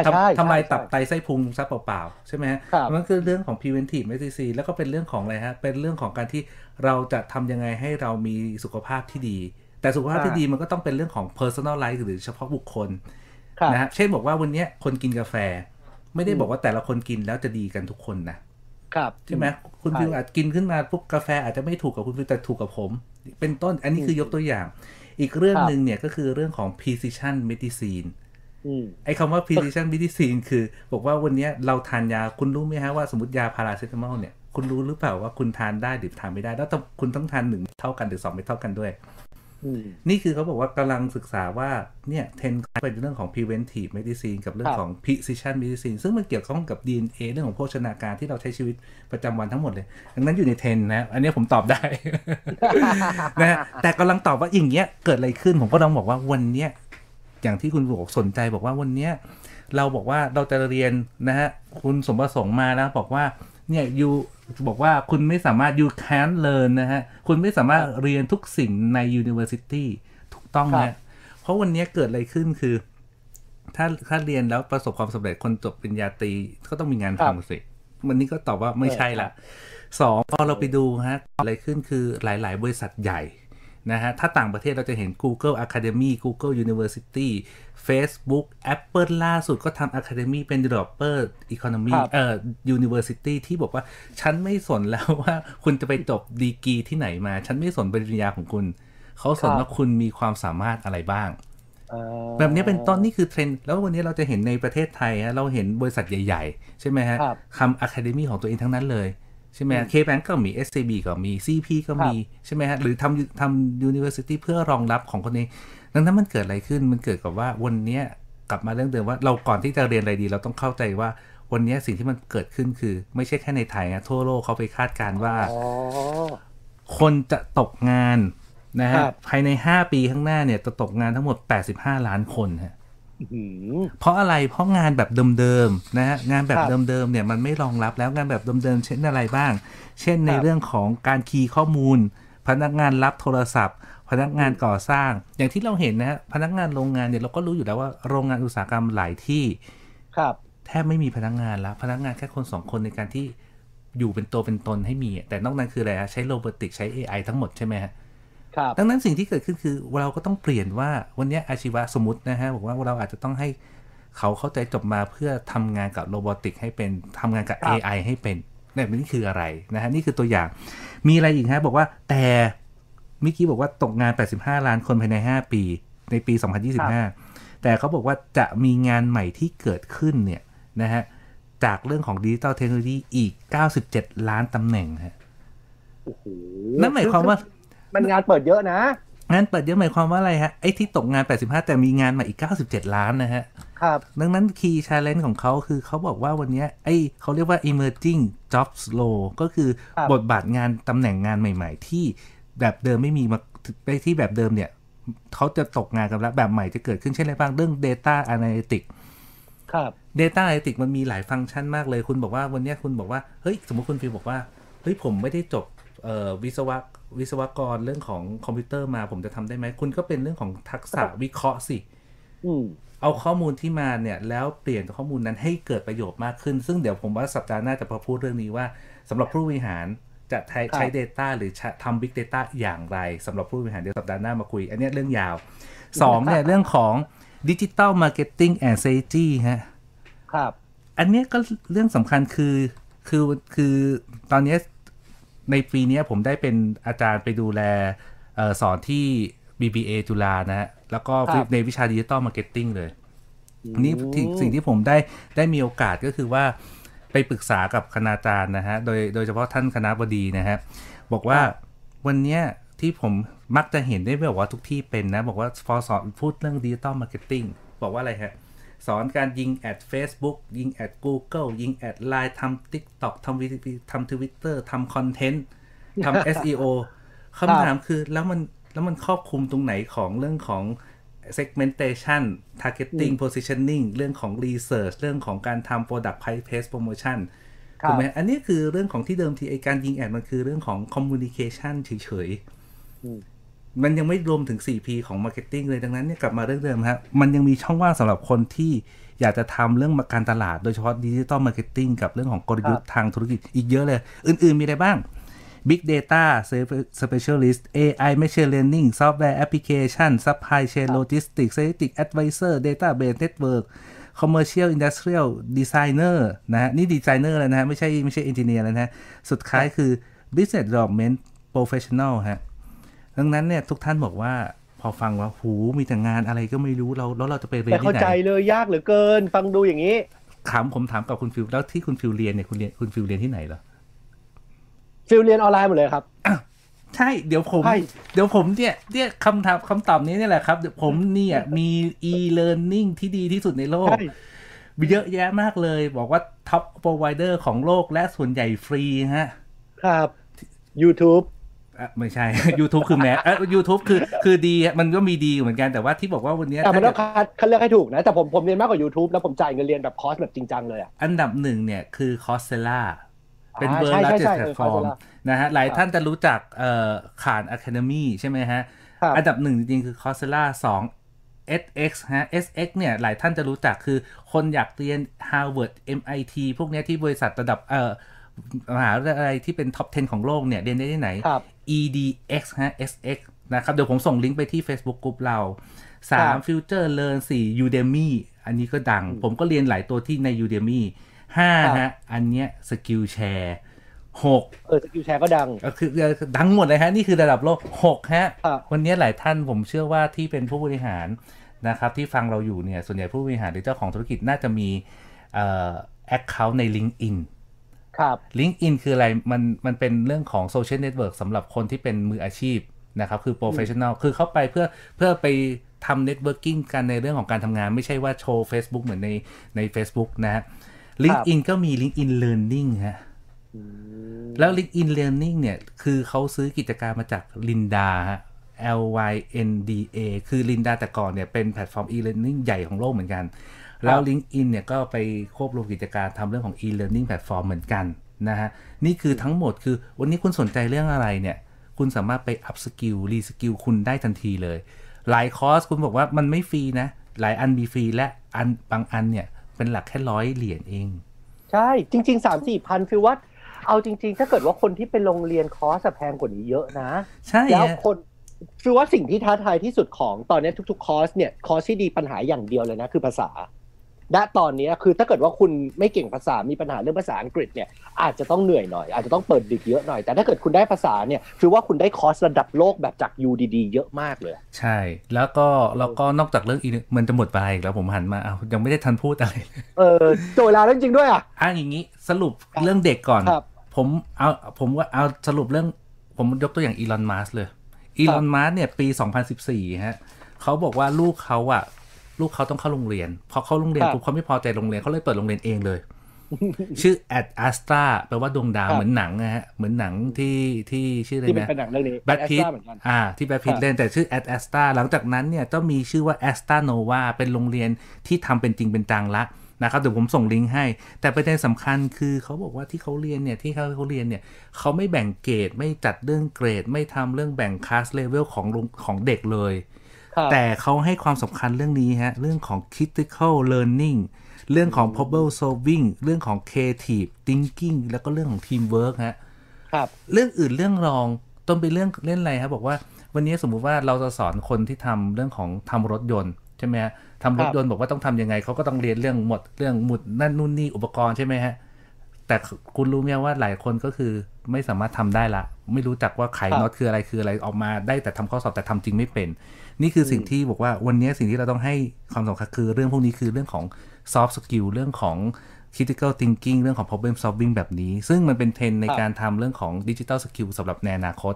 ทำใช่ทำไมใช่ตับไตไส้พุงซะเปล่าๆ ใช่ไหมฮะครับมันคือเรื่องของ preventive medicine แล้วก็เป็นเรื่องของอะไรฮะ เป็นเรื่องของการที่เราจะทำยังไงให้เรามีสุขภาพที่ดี แต่สุขภาพที่ดีมันก็ต้องเป็นเรื่องของ personal life หรือเฉพาะบุคคลครับนะฮะเช่นบอกว่าวันเนี้ยคนกินกาแฟ ไม่ได้บอกว่าแต่ละคนกินแล้วจะดีกันทุกคนนะครับใช่ไหมคุณใช่ฟิวอาจกินขึ้นมาปุ๊บกาแฟอาจจะไม่ถูกกับคุณฟิวแต่ถูกกับผม เป็นต้นอันนี้คือยกตัวอย่าง อีกเรื่องครับหนึ่งเนี่ยก็คือเรื่องของ precision medicine อืม ไอ้คำว่า precision medicine คือ บอกว่าวันเนี้ยเราทานยาคุณรู้ไหมฮะว่าสมมติยาพาราเซตามอลเนี่ย คุณรู้หรือเปล่าว่าคุณทานได้หรือทานไม่ได้ แล้วต้องคุณต้องทานหนึ่งเท่ากันหรือสองไม่เท่ากันด้วยอืมนี่คือเขาบอกว่ากำลังศึกษาว่าเนี่ยเทรนด์เป็นเรื่องของ preventive medicine กับเรื่องครับของ precision medicine ซึ่งมันเกี่ยวข้องกับ DNA เรื่องของโภชนาการที่เราใช้ชีวิตประจำวันทั้งหมดเลย ดังนั้นอยู่ในเทรนด์นะ อันนี้ผมตอบได้นะฮะแต่กำลังตอบว่าอย่างเงี้ยเกิดอะไรขึ้นผมก็ต้องบอกว่าวันเนี้ย อย่างที่คุณบอกสนใจบอกว่าวันเนี้ยเราบอกว่าเราจะเรียนนะฮะคุณสมประสงค์มาแล้วบอกว่าเนี่ย you บอกว่าคุณไม่สามารถ you can't learn นะฮะ คุณไม่สามารถเรียนทุกสิ่งใน university ถูกต้องครันะบเพราะวันเนี้ยเกิดอะไรขึ้นคือ ถ้าถ้าเรียนแล้วประสบความสำเร็จคนจบปริญญาตรีก็ต้องมีงานครับทำสิวันนี้ก็ตอบว่าไม่ใช่ละสองพอเราไปดูฮะอะไรขึ้นคือหลาย ๆ บริษัทใหญ่ นะฮะ ถ้าต่างประเทศเราจะเห็น Google Academy Google University Facebook Apple ล่าสุดก็ทำ Academy เป็น Developer Economy ครับเอ่อ University ที่บอกว่า ฉันไม่สนแล้วว่าคุณจะไปจบดีกรีที่ไหนมา ฉันไม่สนปริญญาของคุณ เขาสนว่าคุณมีความสามารถอะไรบ้างอ่าแบบนี้เป็นต้นนี่คือเทรนด์แล้ววันนี้เราจะเห็นในประเทศไทยฮะเราเห็นบริษัทใหญ่ ๆ ใช่ไหมฮะครับทำ academy ของตัวเองทั้งนั้นเลย ใช่ไหม KBank ก็มี SCB ก็มี CP ก็มี ใช่ไหมฮะ หรือทำทำ University เพื่อรองรับของคนเองดังนั้นมันเกิดอะไรขึ้นมันเกิดกับว่าวันเนี้ยกลับมาเรื่องเดิมว่าเราก่อนที่จะเรียนอะไรดี เราต้องเข้าใจว่าวันเนี้ยสิ่งที่มันเกิดขึ้นคือ ไม่ใช่แค่ในไทยนะทั่วโลกเขาไปคาดการณ์ว่าอ๋อคนจะตกงานนะฮะครับภายใน 5 ปีข้างหน้าเนี่ยจะตกงานทั้งหมด 85 ล้านคนฮะอื้อหือ เพราะอะไรเพราะงานแบบเดิมๆนะฮะงานแบบครับเดิมๆเนี่ยมันไม่รองรับแล้วงานแบบเดิมๆเช่นอะไรบ้าง เช่นในครับเรื่องของการคีย์ข้อมูล พนักงานรับโทรศัพท์ พนักงานก่อสร้าง อย่างที่เราเห็นนะฮะพนักงานโรงงานเนี่ยเราก็รู้อยู่แล้วว่าโรงงานอุตสาหกรรมหลายที่ครับแทบไม่มีพนักงานแล้ว พนักงานแค่คนสองคนในการที่อยู่เป็นตัวเป็นตนให้มีอะแต่นอกนั้นคืออะไรฮะใช้โรบอติกใช้ AI ทั้งหมดใช่ไหมฮะครับ ดังนั้นสิ่งที่เกิดขึ้นคือเราก็ต้องเปลี่ยนว่าวันเนี้ยอาชีวะสมมตินะฮะบอกว่าเราอาจจะต้องให้เขาเข้าใจจบมาเพื่อทำงานกับโรบอติกให้เป็นทำงานกับครับ AI ให้เป็นแบบนี้คืออะไรนะฮะนี่คือตัวอย่าง มีอะไรอีกฮะบอกว่าแต่เมื่อกี้บอกว่าตกงาน 85 ล้านคนภายใน 5 ปี ในปี 2025 แต่เขาบอกว่าจะมีงานใหม่ที่เกิดขึ้นเนี่ยนะฮะจากเรื่องของดิจิตอลเทคโนโลยีอีก 97 ล้านตำแหน่งฮะโอ้โหนั่นหมายความว่า มันงานเปิดเยอะนะ งานเปิดเยอะหมายความว่าอะไรฮะ ไอ้ที่ตกงาน 85 แต่มีงานมาอีก 97 ล้านนะฮะ ครับ ดังนั้น key challenge ของเขาคือเขาบอกว่าวันเนี้ยไอ้เขาเรียกว่า emerging jobs law ก็คือครับบทบาทงานตำแหน่งงานใหม่ ๆ ที่แบบเดิมไม่มีมาไปที่แบบเดิมเนี่ยเขาจะตกงานกันแล้วแบบใหม่จะเกิดขึ้นเช่นอะไรบ้างเรื่อง data analytics ครับ Data Analytics มันมีหลายฟังก์ชันมากเลย คุณบอกว่าวันเนี้ยคุณบอกว่า เฮ้ย สมมติคุณฟิลบอกว่า เฮ้ย ผมไม่ได้จบเอ่อ วิศวะวิศวกรเรื่องของคอมพิวเตอร์มาผมจะทำได้ไหม คุณก็เป็นเรื่องของทักษะวิเคราะห์สิอืมเอาข้อมูลที่มาเนี่ย แล้วเปลี่ยนข้อมูลนั้นให้เกิดประโยชน์มากขึ้น ซึ่งเดี๋ยวผมว่าสัปดาห์หน้าจะมาพูดเรื่องนี้ว่าสำหรับผู้บริหารจะใช้ครับใช้ Data หรือใช้ทำ Big Data อย่างไรสำหรับผู้บริหารเดี๋ยวสัปดาห์หน้ามาคุย อันเนี้ยเรื่องยาวสองเนี่ยเรื่องของ Digital Marketing and Strategy ฮะ ครับ อันเนี้ยก็เรื่องสำคัญคือคือคือตอนเนี้ย ในปีเนี้ยผมได้เป็นอาจารย์ไปดูแลเออสอนที่ BBA จุฬานะฮะแล้วก็ครับในวิชา digital marketing เลยนี่ที่สิ่งที่ผมได้ได้มีโอกาสก็คือว่าไปปรึกษากับคณาจารย์นะฮะ โดยโดยเฉพาะท่านคณะบดีนะฮะ บอกว่าวันเนี้ยที่ผมมักจะเห็นได้บอกว่าทุกที่เป็นนะ บอกว่าพอสอนพูดเรื่อง digital marketing บอกว่าอะไรฮะ สอนการยิงแอด Facebook ยิงแอด Google ยิงแอด Line ทำ TikTok ทำ VTV ทำ Twitter ทำคอนเทนต์ทำ SEO คำถามคือแล้วมันแล้วมันครอบคลุมตรงไหนของเรื่องของ segmentation targeting positioning เรื่องของ research เรื่องของการทำ product price pace promotion ครับถูกไหมอันนี้คือเรื่องของที่เดิมทีไอการยิงแอดมันคือเรื่องของ communication เฉยอืมๆ มันยังไม่รวมถึง 4P ของ marketing เลยดังนั้นเนี่ยกลับมาเรื่องเดิมครับมันยังมีช่องว่างสำหรับคนที่อยากจะทำเรื่องการตลาดโดยเฉพาะดิจิ t a ลมาร์เก็ตติ้งกับเรื่องของกลยุทธ์ทางธุรกิจอีกเยอะเลย อื่น ๆ มีอะไรบ้าง Big Data Specialist AI Machine Learning Software Application Supply Chain Logistics Statistic Advisor Database Network Commercial Industrial Designer นะฮะ นี่ดีไซเนอร์แล้วนะฮะ ไม่ใช่ไม่ใช่ Engineer แล้วนะฮะ สุดท้ายคือ Business Development Professional ฮะ ดังนั้นเนี่ยทุกท่านบอกว่าพอฟังว่าหูมีแต่งานอะไรก็ไม่รู้เราแล้วเราจะไปเรียนที่ไหน แต่เข้าใจเลยยากเหลือเกิน ฟังดูอย่างนี้ถามผมถามกับคุณฟิวแล้วที่คุณฟิวเรียนเนี่ยคุณเรียนคุณฟิวเรียนที่ไหนเหรอฟิลเรียนออนไลน์หมดเลยครับใช่เดี๋ยวผมใช่เดี๋ยวผมเนี่ยเนี่ยคำถามคำตอบนี้เนี่ยแหละครับเดี๋ยวผมเนี่ยมี e-learning ที่ดีที่สุดในโลกใช่มีเยอะแยะมากเลย บอกว่า top provider ของโลกและส่วนใหญ่ฟรีฮะ ครับ YouTube อะ ไม่ใช่ YouTube คือแม้เออ YouTube คือคือดีอะมันก็มีดีอยู่เหมือนกันแต่ว่าที่บอกว่าวันเนี้ยแต่มันถ้าต้องคัดคัดเลือกให้ถูกนะ แต่ผมผมเรียนมากกว่า YouTube แล้วผมจ่ายเงินเรียนแบบคอร์สแบบจริงจังเลยอะอันดับหนึ่งเนี่ยคือ c o s t e l l a เป็นอ่าเบอร์ใช่ลัใช่สใช่แพลเออตฟอร์ม Coursera นะฮะหลายครับท่านจะรู้จักเอ่อขาน Academy ใช่ไหมฮะครับอันดับหนึ่งจริงๆคือ c o s t e l l a สอง SX ฮะ SX เนี่ย หลายท่านจะรู้จักคือคนอยากเรียน Harvard MIT พวกเนี้ยที่บริษัทระดับเอ่อมหาวิทยาลัยที่เป็น top 10 ของโลกเนี่ย เรียนได้ที่ไหนครับ EDX ฮะ SX นะครับ เดี๋ยวผมส่งลิงก์ไปที่ Facebook กลุ่มเราครับ3 Future Learn 4 Udemy อันนี้ก็ดัง ผมก็เรียนหลายตัวที่ใน Udemy 5ฮะ อันเนี้ย Skill Share 6เออสกิลแชร์ก็ดังก็คือดังหมดเลยฮะ นี่คือระดับโลก6ฮะครับวันนี้หลายท่านผมเชื่อว่าที่เป็นผู้บริหารนะครับ ที่ฟังเราอยู่เนี่ย ส่วนใหญ่ผู้บริหารหรือเจ้าของธุรกิจน่าจะมีเอ่อ account ใน LinkedIn ครับ LinkedIn คืออะไรมันมันเป็นเรื่องของ social network สำหรับคนที่เป็นมืออาชีพนะครับคือ professional คือเข้าไปเพื่อเพื่อไปทำ networking กันในเรื่องของการทำงาน ไม่ใช่ว่าโชว์ Facebook เหมือนในใน Facebook นะฮะ LinkedIn ก็มี LinkedIn Learning ฮะแล้ว LinkedIn Learning เนี่ย คือเขาซื้อกิจการมาจาก Lynda ฮะ L Y N D A คือ Lynda แต่ก่อนเนี่ย เป็นแพลตฟอร์ม e-learning ใหญ่ของโลกเหมือนกัน แล้ว LinkedIn เนี่ยก็ไปควบรวมกิจการทำเรื่องของ e-learning แพลตฟอร์มเหมือนกันนะฮะ นี่คือทั้งหมดคือวันนี้คุณสนใจเรื่องอะไรเนี่ย คุณสามารถไป upskill reskill คุณได้ทันทีเลย หลายคอร์สคุณบอกว่ามันไม่ฟรีนะ หลายอันมีฟรีและอันบางอันเนี่ยเป็นหลักแค่ร้อยเหรียญเอง ใช่ จริง ๆ 3 4พันฟิลว่าเอาจริง ๆ ถ้าเกิดว่าคนที่ไปโรงเรียนคอร์สอะแพงกว่านี้เยอะนะ ใช่แล้วฮะคนฟิลว่าสิ่งที่ท้าทายที่สุดของตอนนี้ทุก ๆ คอร์สเนี่ยคอร์สที่ดีปัญหาอย่างเดียวเลยนะคือภาษา ณตอนนี้คือถ้าเกิดว่าคุณไม่เก่งภาษา มีปัญหาเรื่องภาษาอังกฤษเนี่ยอาจจะต้องเหนื่อยหน่อย อาจจะต้องเปิดดึกเยอะหน่อย แต่ถ้าเกิดคุณได้ภาษาเนี่ยฟิลว่าคุณได้คอร์สระดับโลกแบบจาก UDD เยอะมากเลย ใช่ แล้วก็แล้วก็นอกจากเรื่องอีกมันจะหมดไปอีกแล้วผมหันมาเอายังไม่ได้ทันพูดอะไรเลยเออโจเวลาแล้วจริงๆด้วยอะอะอย่างนี้สรุปครับเรื่องเด็กก่อนครับผมเอาผมว่าเอาสรุปเรื่องผมยกตัวอย่างอีลอนมัสก์เลยอีลอนมัสก์เนี่ยปี 2014ฮะเขาบอกว่าลูกเขาอะ ลูกเขาต้องเข้าโรงเรียน พอเข้าโรงเรียนครับปุ๊บเขาไม่พอใจโรงเรียนเขาเลยเปิดโรงเรียนเองเลย ชื่อ Ad Astra แปลว่าดวงดาวครับเหมือนหนังนะฮะ เหมือนหนังที่ที่ชื่ออะไรที่เป็นนะเป็นหนังเรื่องนี้แบรดพิตต์ Astra เหมือนกันอ่า ที่แบทพิทครับเล่นแต่ชื่อ Ad Astra หลังจากนั้นเนี่ยก็มีชื่อว่า Astra Nova เป็นโรงเรียนที่ทำเป็นจริงเป็นจังละนะครับเดี๋ยวผมส่งลิงก์ให้ แต่ประเด็นสำคัญคือเขาบอกว่าที่เขาเรียนเนี่ยที่เขาเขาเรียนเนี่ยเขาไม่แบ่งเกรดไม่จัดเรื่องเกรด ไม่ทำเรื่องแบ่งคลาสเลเวลของโรงของเด็กเลยครับ แต่เขาให้ความสำคัญเรื่องนี้ฮะ เรื่องของ critical learning เรื่องของ problem solving เรื่องของ creative thinking แล้วก็เรื่องของ teamwork ฮะครับเรื่องอื่นเรื่องรองต้นไปเรื่องเล่นอะไรครับบอกว่า วันนี้สมมุติว่าเราจะสอนคนที่ทำเรื่องของทำรถยนต์ใช่ไหมฮะทำรถยนต์บอกว่าต้องทำยังไงเขาก็ต้องเรียนเรื่องหมดเรื่องหมุดนั่นนู่นนี่อุปกรณ์ใช่ไหมฮะแต่คุณรู้ไหมว่าหลายคนก็คือไม่สามารถทำได้ละ ไม่รู้จักว่าไขครับน็อตคืออะไรคืออะไรออกมาได้แต่ทำข้อสอบแต่ทำจริงไม่เป็น นี่คือสิ่งที่บอกว่าวันนี้สิ่งที่เราต้องให้ความสำคัญคือเรื่องพวกนี้คือเรื่องของ soft skill เรื่องของ critical thinking เรื่องของ problem solving แบบนี้ ซึ่งมันเป็นเทรนด์ในครับการทำเรื่องของ digital skill สำหรับในอนาคต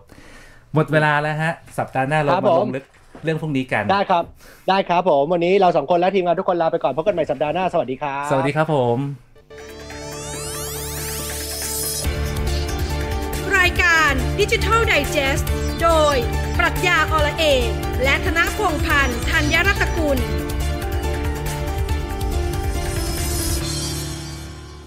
หมดเวลาแล้วฮะ สัปดาห์หน้าเราครับมาผมลงลึกเรื่องพวกนี้กัน ได้ครับ ได้ครับผม วันนี้เราสองคนและทีมงานทุกคนลาไปก่อนพบกันใหม่สัปดาห์หน้า สวัสดีครับ สวัสดีครับผม การดิจิทัลไดจ e s t โดย ปรัชญาอละเอกและธนพงพันธ์ธัญรัตกุล